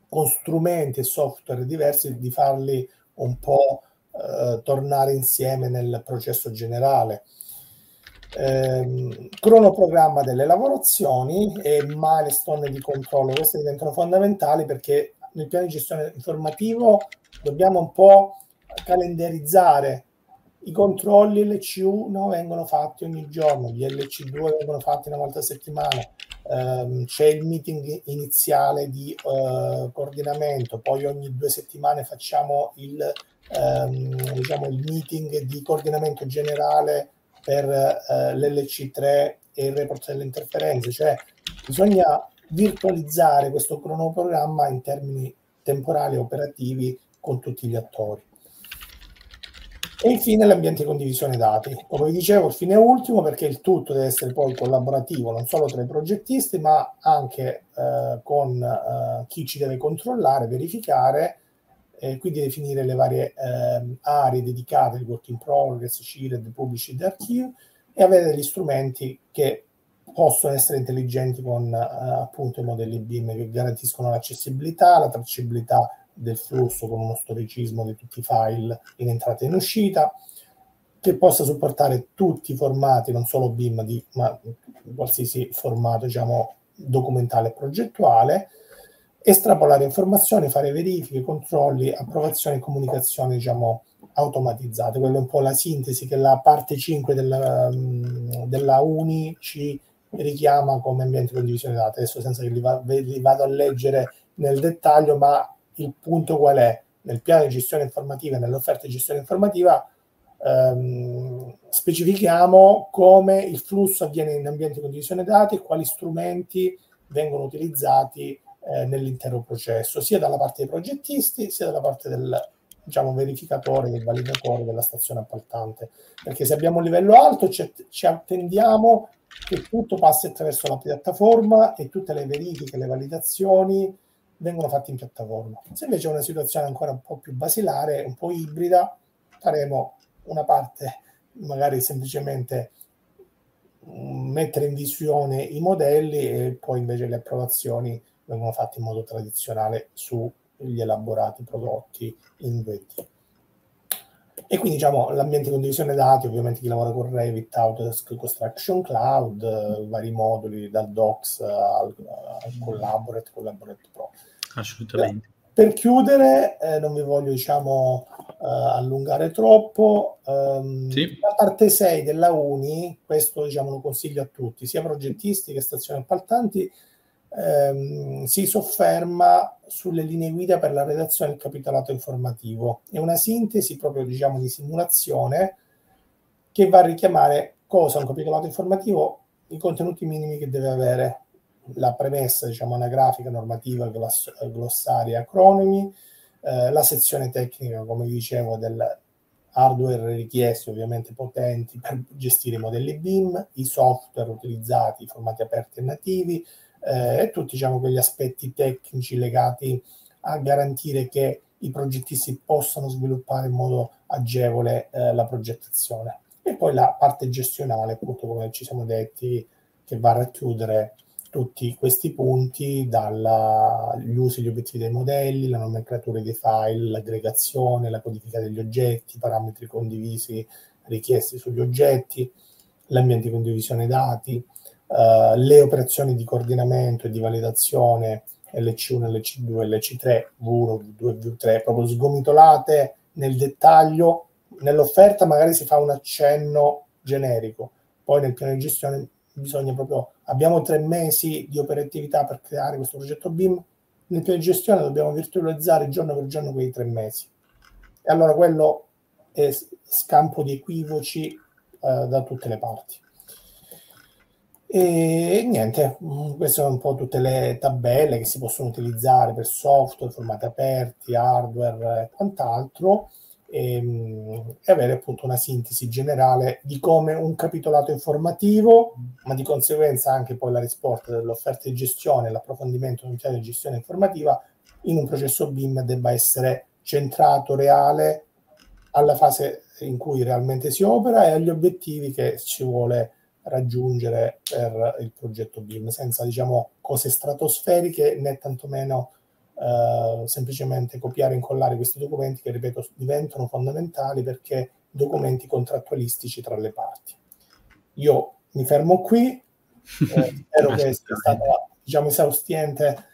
con strumenti e software diversi, di farli un po' eh, tornare insieme nel processo generale. Eh, cronoprogramma delle lavorazioni e milestone di controllo, questi diventano fondamentali perché nel piano di gestione informativo dobbiamo un po' calendarizzare. I controlli LC1 vengono fatti ogni giorno, gli LC2 vengono fatti una volta a settimana, um, c'è il meeting iniziale di uh, coordinamento, poi ogni due settimane facciamo il, um, diciamo, il meeting di coordinamento generale per uh, l'LC3 e il report delle interferenze, cioè bisogna virtualizzare questo cronoprogramma in termini temporali e operativi con tutti gli attori. E infine l'ambiente di condivisione dati. Come vi dicevo, il fine ultimo perché il tutto deve essere poi collaborativo non solo tra i progettisti, ma anche eh, con eh, chi ci deve controllare, verificare, e quindi definire le varie eh, aree dedicate, il work in progress, CIRED, pubblici ed archivi, e avere degli strumenti che possono essere intelligenti con eh, appunto i modelli BIM che garantiscono l'accessibilità, la tracciabilità del flusso con uno storicismo di tutti i file in entrata e in uscita, che possa supportare tutti i formati, non solo BIM, di, ma qualsiasi formato diciamo, documentale e progettuale, estrapolare informazioni, fare verifiche, controlli, approvazioni e comunicazioni diciamo, automatizzate. Quella è un po' la sintesi che la parte 5 della, della Uni ci richiama come ambiente di condivisione dati. Adesso senza che li, va, li vado a leggere nel dettaglio, ma il punto qual è? Nel piano di gestione informativa nell'offerta di gestione informativa ehm, specifichiamo come il flusso avviene in ambiente di condivisione dati e quali strumenti vengono utilizzati eh, nell'intero processo, sia dalla parte dei progettisti sia dalla parte del diciamo, verificatore, del validatore della stazione appaltante. Perché se abbiamo un livello alto ci, ci attendiamo che tutto passi attraverso la piattaforma e tutte le verifiche, le validazioni vengono fatti in piattaforma. Se invece è una situazione ancora un po' più basilare, un po' ibrida, faremo una parte magari semplicemente mm, mettere in visione i modelli e poi invece le approvazioni vengono fatte in modo tradizionale sugli elaborati prodotti in 2D. E quindi diciamo l'ambiente di condivisione dati, ovviamente chi lavora con Revit, Autodesk Construction Cloud, vari moduli dal Docs al, al Collaborate, Collaborate Pro. Assolutamente. Per chiudere, eh, non vi voglio diciamo uh, allungare troppo, um, sì. la parte 6 della Uni, questo diciamo, lo consiglio a tutti, sia progettisti che stazioni appaltanti, ehm, si sofferma sulle linee guida per la redazione del capitolato informativo. È una sintesi proprio diciamo, di simulazione che va a richiamare cosa un capitolato informativo, i contenuti minimi che deve avere, la premessa diciamo, anagrafica, normativa, gloss- glossaria, acronimi, eh, la sezione tecnica, come dicevo, del hardware richiesti ovviamente potenti per gestire i modelli BIM, i software utilizzati, i formati aperti e nativi, eh, e tutti diciamo, quegli aspetti tecnici legati a garantire che i progettisti possano sviluppare in modo agevole eh, la progettazione. E poi la parte gestionale, appunto come ci siamo detti, che va a racchiudere tutti questi punti, dagli usi e gli obiettivi dei modelli, la nomenclatura dei file, l'aggregazione, la codifica degli oggetti, i parametri condivisi richiesti sugli oggetti, l'ambiente di condivisione dati, uh, le operazioni di coordinamento e di validazione LC1, LC2, LC3, V1, V2, V3, proprio sgomitolate nel dettaglio. Nell'offerta magari si fa un accenno generico, poi nel piano di gestione bisogna proprio, abbiamo tre mesi di operatività per creare questo progetto BIM, nel piano di gestione dobbiamo virtualizzare giorno per giorno quei tre mesi. E allora quello e scampo di equivoci eh, da tutte le parti. E niente, mm, queste sono un po' tutte le tabelle che si possono utilizzare per software, formati aperti, hardware e quant'altro, e, ehm, e, avere appunto una sintesi generale di come un capitolato informativo, ma di conseguenza anche poi la risposta dell'offerta di gestione, l'approfondimento di gestione informativa in un processo BIM debba essere centrato, reale, alla fase in cui realmente si opera e agli obiettivi che ci vuole raggiungere per il progetto BIM, senza diciamo cose stratosferiche né tantomeno eh, semplicemente copiare e incollare questi documenti che, ripeto, diventano fondamentali perché documenti contrattualistici tra le parti. Io mi fermo qui, eh, [laughs] spero che sia stata diciamo, esaustiente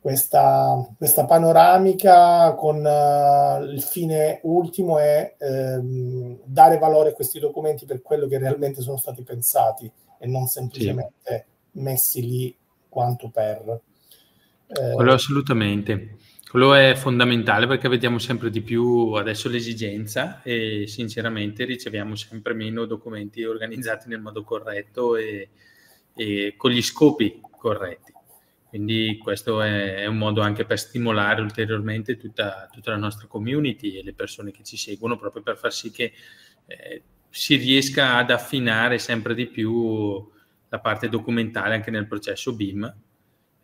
questa, questa panoramica con uh, il fine ultimo è ehm, dare valore a questi documenti per quello che realmente sono stati pensati e non semplicemente sì. messi lì quanto per. Eh, Quello assolutamente. Quello è fondamentale perché vediamo sempre di più adesso l'esigenza e sinceramente riceviamo sempre meno documenti organizzati nel modo corretto e, e con gli scopi corretti. Quindi questo è, un modo anche per stimolare ulteriormente tutta, tutta, la nostra community e le persone che ci seguono, proprio per far sì che eh, si riesca ad affinare sempre di più la parte documentale anche nel processo BIM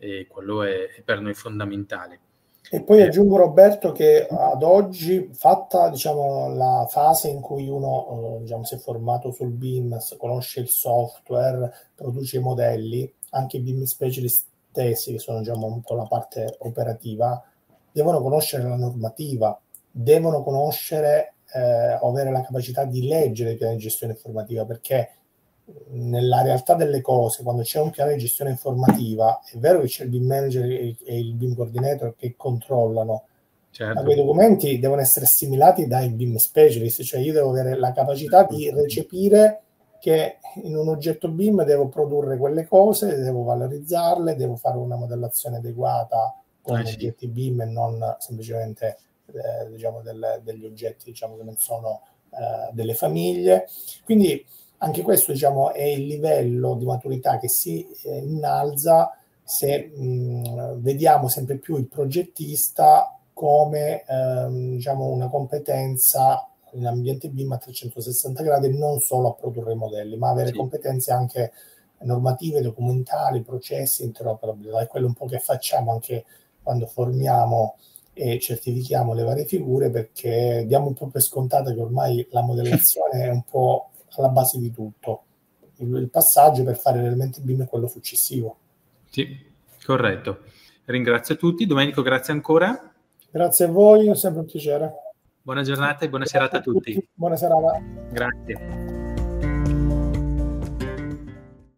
e quello è, è per noi fondamentale. E poi aggiungo Roberto che ad oggi, fatta diciamo, la fase in cui uno eh, diciamo, si è formato sul BIM, conosce il software, produce i modelli, anche i BIM specialist stessi, che sono diciamo, un po' la parte operativa, devono conoscere la normativa, devono conoscere eh, avere la capacità di leggere i piani di gestione informativa, perché nella realtà delle cose, quando c'è un piano di gestione informativa, è vero che c'è il BIM manager e il BIM coordinator che controllano, certo. ma quei documenti devono essere assimilati dai BIM specialist, cioè io devo avere la capacità di recepire che in un oggetto BIM devo produrre quelle cose, devo valorizzarle, devo fare una modellazione adeguata con ah, sì. oggetti BIM e non semplicemente eh, diciamo del, degli oggetti diciamo, che non sono eh, delle famiglie. Quindi anche questo diciamo, è il livello di maturità che si eh, innalza se mh, vediamo sempre più il progettista come ehm, diciamo, una competenza in ambiente BIM a 360 gradi non solo a produrre modelli, ma avere sì. competenze anche normative, documentali, processi, interoperabilità. È quello un po' che facciamo anche quando formiamo e certifichiamo le varie figure perché diamo un po' per scontato che ormai la modellazione è un po' alla base di tutto. Il, il passaggio per fare realmente BIM è quello successivo. Sì, corretto. Ringrazio tutti. Domenico, grazie ancora. Grazie a voi, è sempre un piacere. Buona giornata e buona serata a tutti. Buona serata. Grazie.